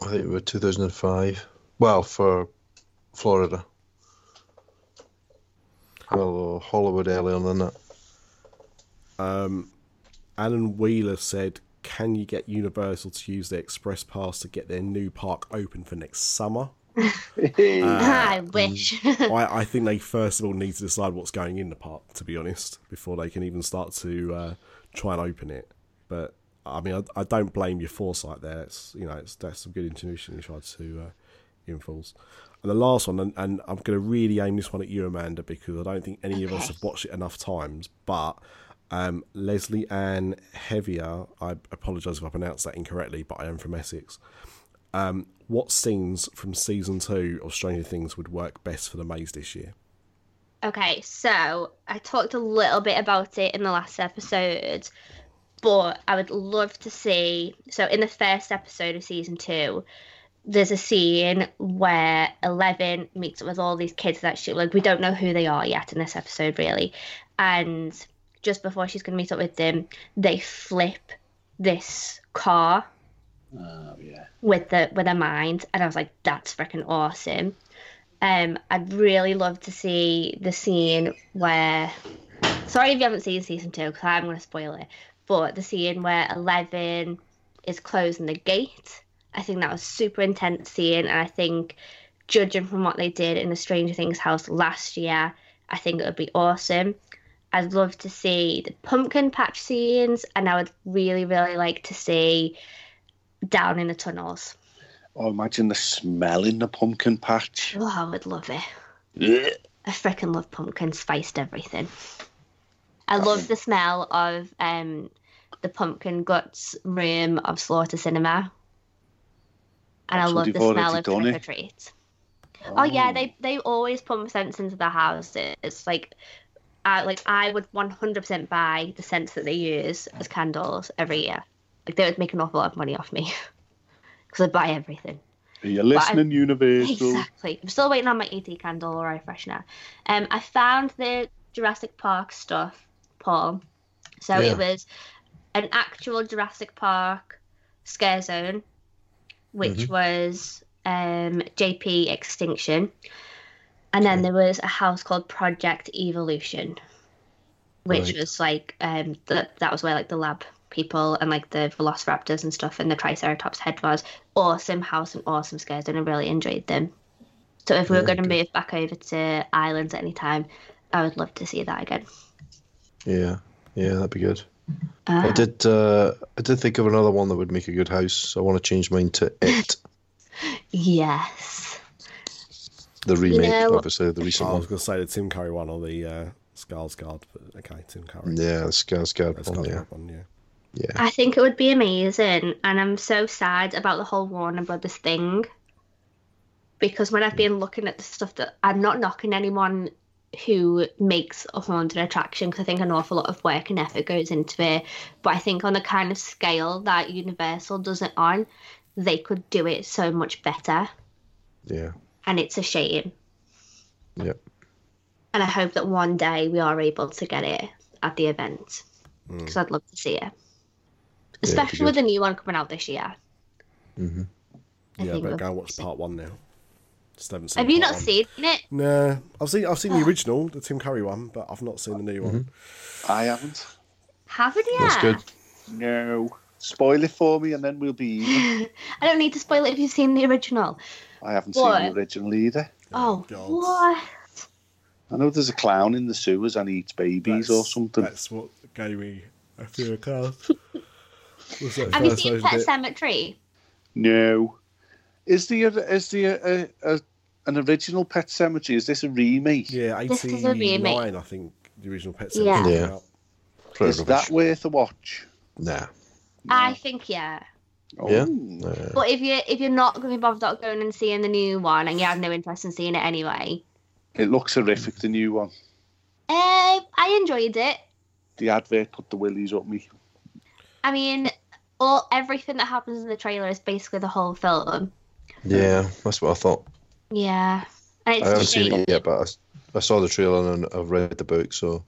I think we were 2005. Well, for Florida. Well, Hollywood earlier than that. Um, Alan Wheeler said, "Can you get Universal to use their express pass to get their new park open for next summer?" I wish. I, I think they first of all need to decide what's going in the park, to be honest, before they can even start to uh, try and open it. But I mean, I, I don't blame your foresight there. It's you know, it's that's some good intuition you tried to uh, enforce. And the last one, and, and I'm going to really aim this one at you, Amanda, because I don't think any of us have watched it enough times. But um, Leslie Ann Heavier, I apologise if I pronounced that incorrectly, but I am from Essex. Um, what scenes from season two of Stranger Things would work best for the maze this year? Okay, so I talked a little bit about it in the last episode, but I would love to see. So, in the first episode of season two, there's a scene where Eleven meets up with all these kids that she like. We don't know who they are yet in this episode, really. And just before she's going to meet up with them, they flip this car Oh, yeah. with the with a mind, and I was like, that's freaking awesome. Um, I'd really love to see the scene where. Sorry if you haven't seen season two, because I'm going to spoil it. But the scene where Eleven is closing the gate, I think that was super intense scene, and I think, judging from what they did in the Stranger Things house last year, I think it would be awesome. I'd love to see the pumpkin patch scenes, and I would really, really like to see down in the tunnels. Oh, imagine the smell in the pumpkin patch. Oh, I would love it. I freaking love pumpkin, spiced everything. I love the smell of um, the pumpkin guts room of Slaughter Sinema. And I That's what love the smell of trick or it. treat. Oh. yeah, they they always pump scents into the house. It's like I like I would one hundred percent buy the scents that they use as candles every year. Like they would make an awful lot of money off me because I buy everything. Are you listening, Universal? Exactly. I'm still waiting on my ET candle or eye freshener. Um, I found the Jurassic Park stuff, Paul. So Yeah. it was an actual Jurassic Park scare zone, which was um, JP Extinction, and then there was a house called Project Evolution, which Right. was like um, the, that was where like the lab people and like the velociraptors and stuff and the triceratops head was awesome house and awesome scares and I really enjoyed them. So if we were going to move back over to islands at any time, I would love to see that again. Yeah, yeah, that'd be good. I Uh, did. Uh, I did think of another one that would make a good house. I want to change mine to it, yes. The remake, know- obviously the recent I was going to say the Tim Curry one or the uh, Skarsgård, but okay, Tim Curry. Yeah, the Skarsgård That's one. got Yeah, that one, yeah. yeah. I think it would be amazing, and I'm so sad about the whole Warner Brothers thing. Because when I've been looking at the stuff that I'm not knocking anyone who makes a haunted attraction, because I think an awful lot of work and effort goes into it. But I think on the kind of scale that Universal does it on, they could do it so much better, Yeah, and it's a shame. Yep. And I hope that one day we are able to get it at the event, because I'd love to see it, especially with the new one coming out this year. hmm I Yeah, but we'll- go and watch part one now. Just haven't seen Have you not one. seen it? Nah, I've seen I've seen the original, the Tim Curry one, but I've not seen the new one. I haven't. Haven't you? That's good. No. Spoil it for me and then we'll be even. I don't need to spoil it if you've seen the original. I haven't What? seen the original either. Oh, God. what? I know there's a clown in the sewers and eats babies or something. That's what gave me a fear of cars. Was that Have you seen Pet? Sematary? No. Is the is the a, a, an original Pet Sematary? Is this a remake? Yeah, This is a eighty remake. I think the original Pet Sematary. Yeah. came out. Is that worth a watch? Nah. I think yeah. Oh. Yeah? Uh, But if you if you're not going to be bothered about going and seeing the new one, and you have no interest in seeing it anyway, It looks horrific, the new one. uh, I enjoyed it. The advert put the willies up me. I mean, all everything that happens in the trailer is basically the whole film. yeah, that's what I thought. Yeah, and it's I a haven't seen it yet, but I, s- I saw the trailer and I've read the book, so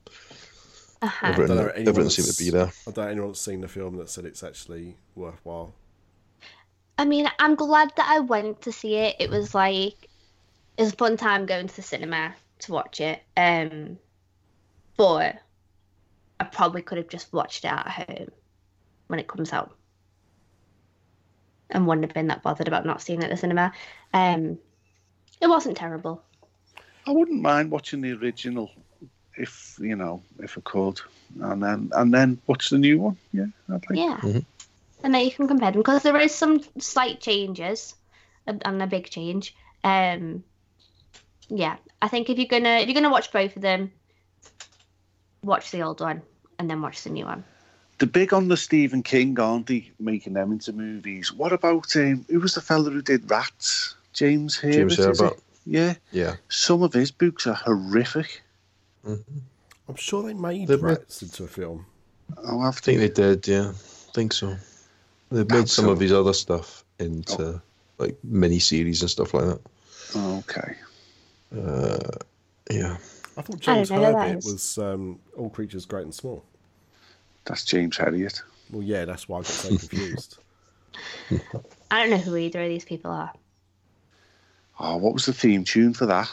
Uh-huh. everything, don't know anyone seemed to be there. I don't know anyone that's seen the film that said it's actually worthwhile. I mean, I'm glad that I went to see it. It was like it was a fun time going to the cinema to watch it. Um, but I probably could have just watched it at home when it comes out, and wouldn't have been that bothered about not seeing it at the cinema. Um, it wasn't terrible. I wouldn't mind watching the original if you know, if I could. And then and then watch the new one. Yeah, I'd like Yeah, Mhm. and then you can compare them because there is some slight changes and and a big change. Um, yeah, I think if you're gonna if you're gonna watch both of them, watch the old one and then watch the new one. They're big on the Stephen King, aren't they? Making them into movies. What about um, who was the fella who did Rats? James Herbert. James is it? Herbert. Yeah, Yeah. some of his books are horrific. I'm sure they made They made- Rats into a film. I'll have I to. think they did, yeah. I think so. They've made That's some of his other stuff into like mini series and stuff like that. Okay. Uh, yeah. I thought James don't know who that Herbert is. was um, All Creatures Great and Small. That's James Herriot. Well, yeah, that's why I got so confused. I don't know who either of these people are. Oh, what was the theme tune for that?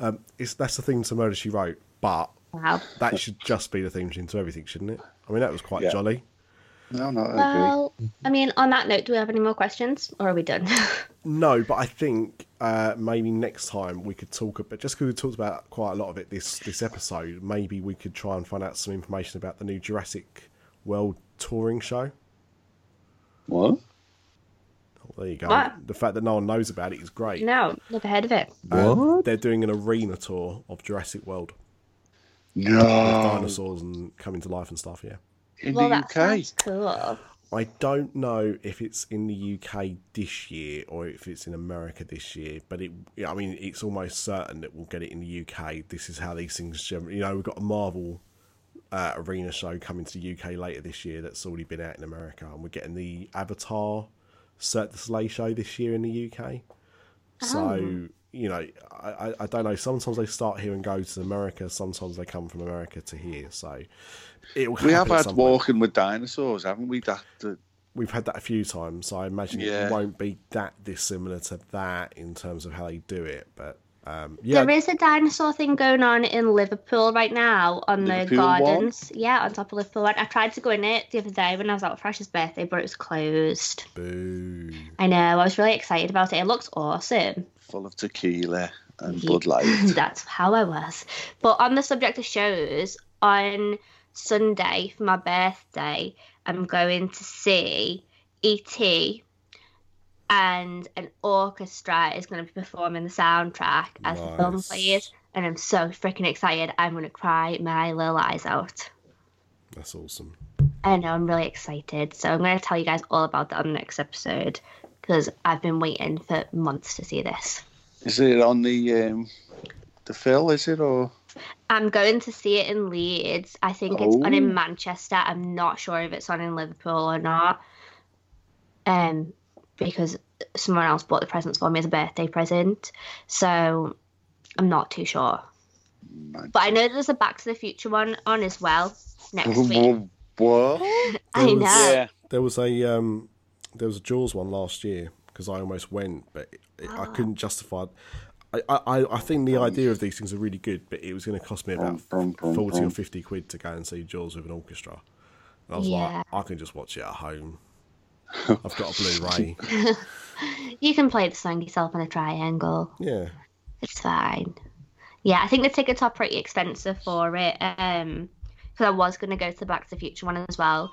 Um, it's that's the theme to Murder She Wrote, but Wow. that should just be the theme tune to everything, shouldn't it? I mean, that was quite Yeah. jolly. No, no, I agree. Well, I mean, on that note, do we have any more questions, or are we done? No, but I think uh, maybe next time we could talk about just because we talked about quite a lot of it this this episode. Maybe we could try and find out some information about the new Jurassic World touring show. What? Oh, there you go. What? The fact that no one knows about it is great. no, never heard of it. Um, they're doing an arena tour of Jurassic World with No. dinosaurs and coming to life and stuff. Yeah. In well, the that UK. sounds cool. I don't know if it's in the UK this year or if it's in America this year, but it, I mean, it's almost certain that we'll get it in the UK. This is how these things, generally, you know, we've got a Marvel uh, arena show coming to the UK later this year that's already been out in America, and we're getting the Avatar Cirque du Soleil show this year in the UK. So, you know, I, I, I don't know. Sometimes they start here and go to America. Sometimes they come from America to here. So, it will We have had some walking with dinosaurs, haven't we? That, that we've had that a few times, so I imagine Yeah. it won't be that dissimilar to that in terms of how they do it. But um, yeah, There is a dinosaur thing going on in Liverpool right now on the Liverpool one? gardens. Yeah, on top of Liverpool one. I tried to go in it the other day when I was out for Ash's birthday, but it was closed. boo. I know. I was really excited about it. It looks awesome. full of tequila and Yeah. Bud Light. That's how I was. But on the subject of shows, on Sunday for my birthday, I'm going to see E.T. and an orchestra is going to be performing the soundtrack as the film plays. And I'm so freaking excited. I'm going to cry my little eyes out. That's awesome. I know, I'm really excited. So I'm going to tell you guys all about that on the next episode because I've been waiting for months to see this. Is it on the um, the Phil? Is it or I'm going to see it in Leeds. I think it's on Oh. in Manchester. I'm not sure if it's on in Liverpool or not. Um, because someone else bought the presents for me as a birthday present, so I'm not too sure. But I know there's a Back to the Future one on as well next week. what? I was- know. Yeah. There was a um, there was a Jaws one last year because I almost went, but it, I Ah. couldn't justify. I, I I think the idea of these things are really good, but it was going to cost me about forty or fifty quid to go and see Jaws with an orchestra. And I was Yeah. like, I can just watch it at home. I've got a Blu-ray. You can play the song yourself on a triangle. Yeah. It's fine. Yeah, I think the tickets are pretty expensive for it. Um, because I was going to go to the Back to the Future one as well,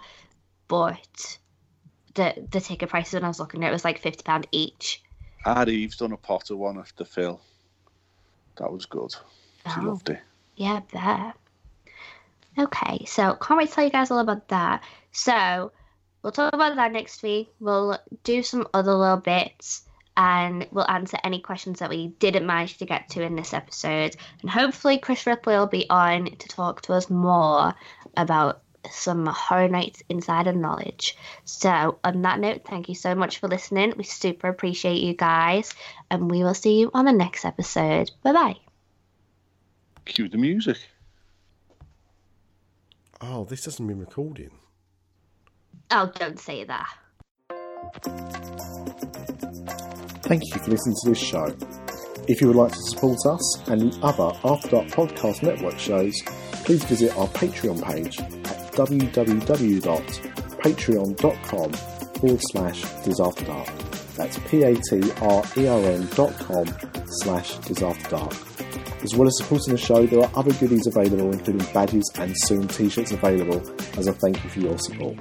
but the the ticket prices when I was looking at it was like fifty pound each. Our Eve's done a Potter one after Phil. That was good. She Oh. loved it. Yeah, bet. Okay, so can't wait to tell you guys all about that. So we'll talk about that next week. We'll do some other little bits and we'll answer any questions that we didn't manage to get to in this episode. And hopefully Chris Ripley will be on to talk to us more about some Horror Nights insider knowledge. So on that note, thank you so much for listening. We super appreciate you guys and we will see you on the next episode. Bye bye. Cue the music. Oh, this hasn't been recording. Oh, don't say that. Thank you for listening to this show. If you would like to support us and the other After Dark Podcast Network shows, please visit our Patreon page at www.patreon.com forward slash disafterdark. That's P-A-T-R-E-O-N dot com slash disafterdark. As well as supporting the show, there are other goodies available, including badges and soon t-shirts available as a thank you for your support.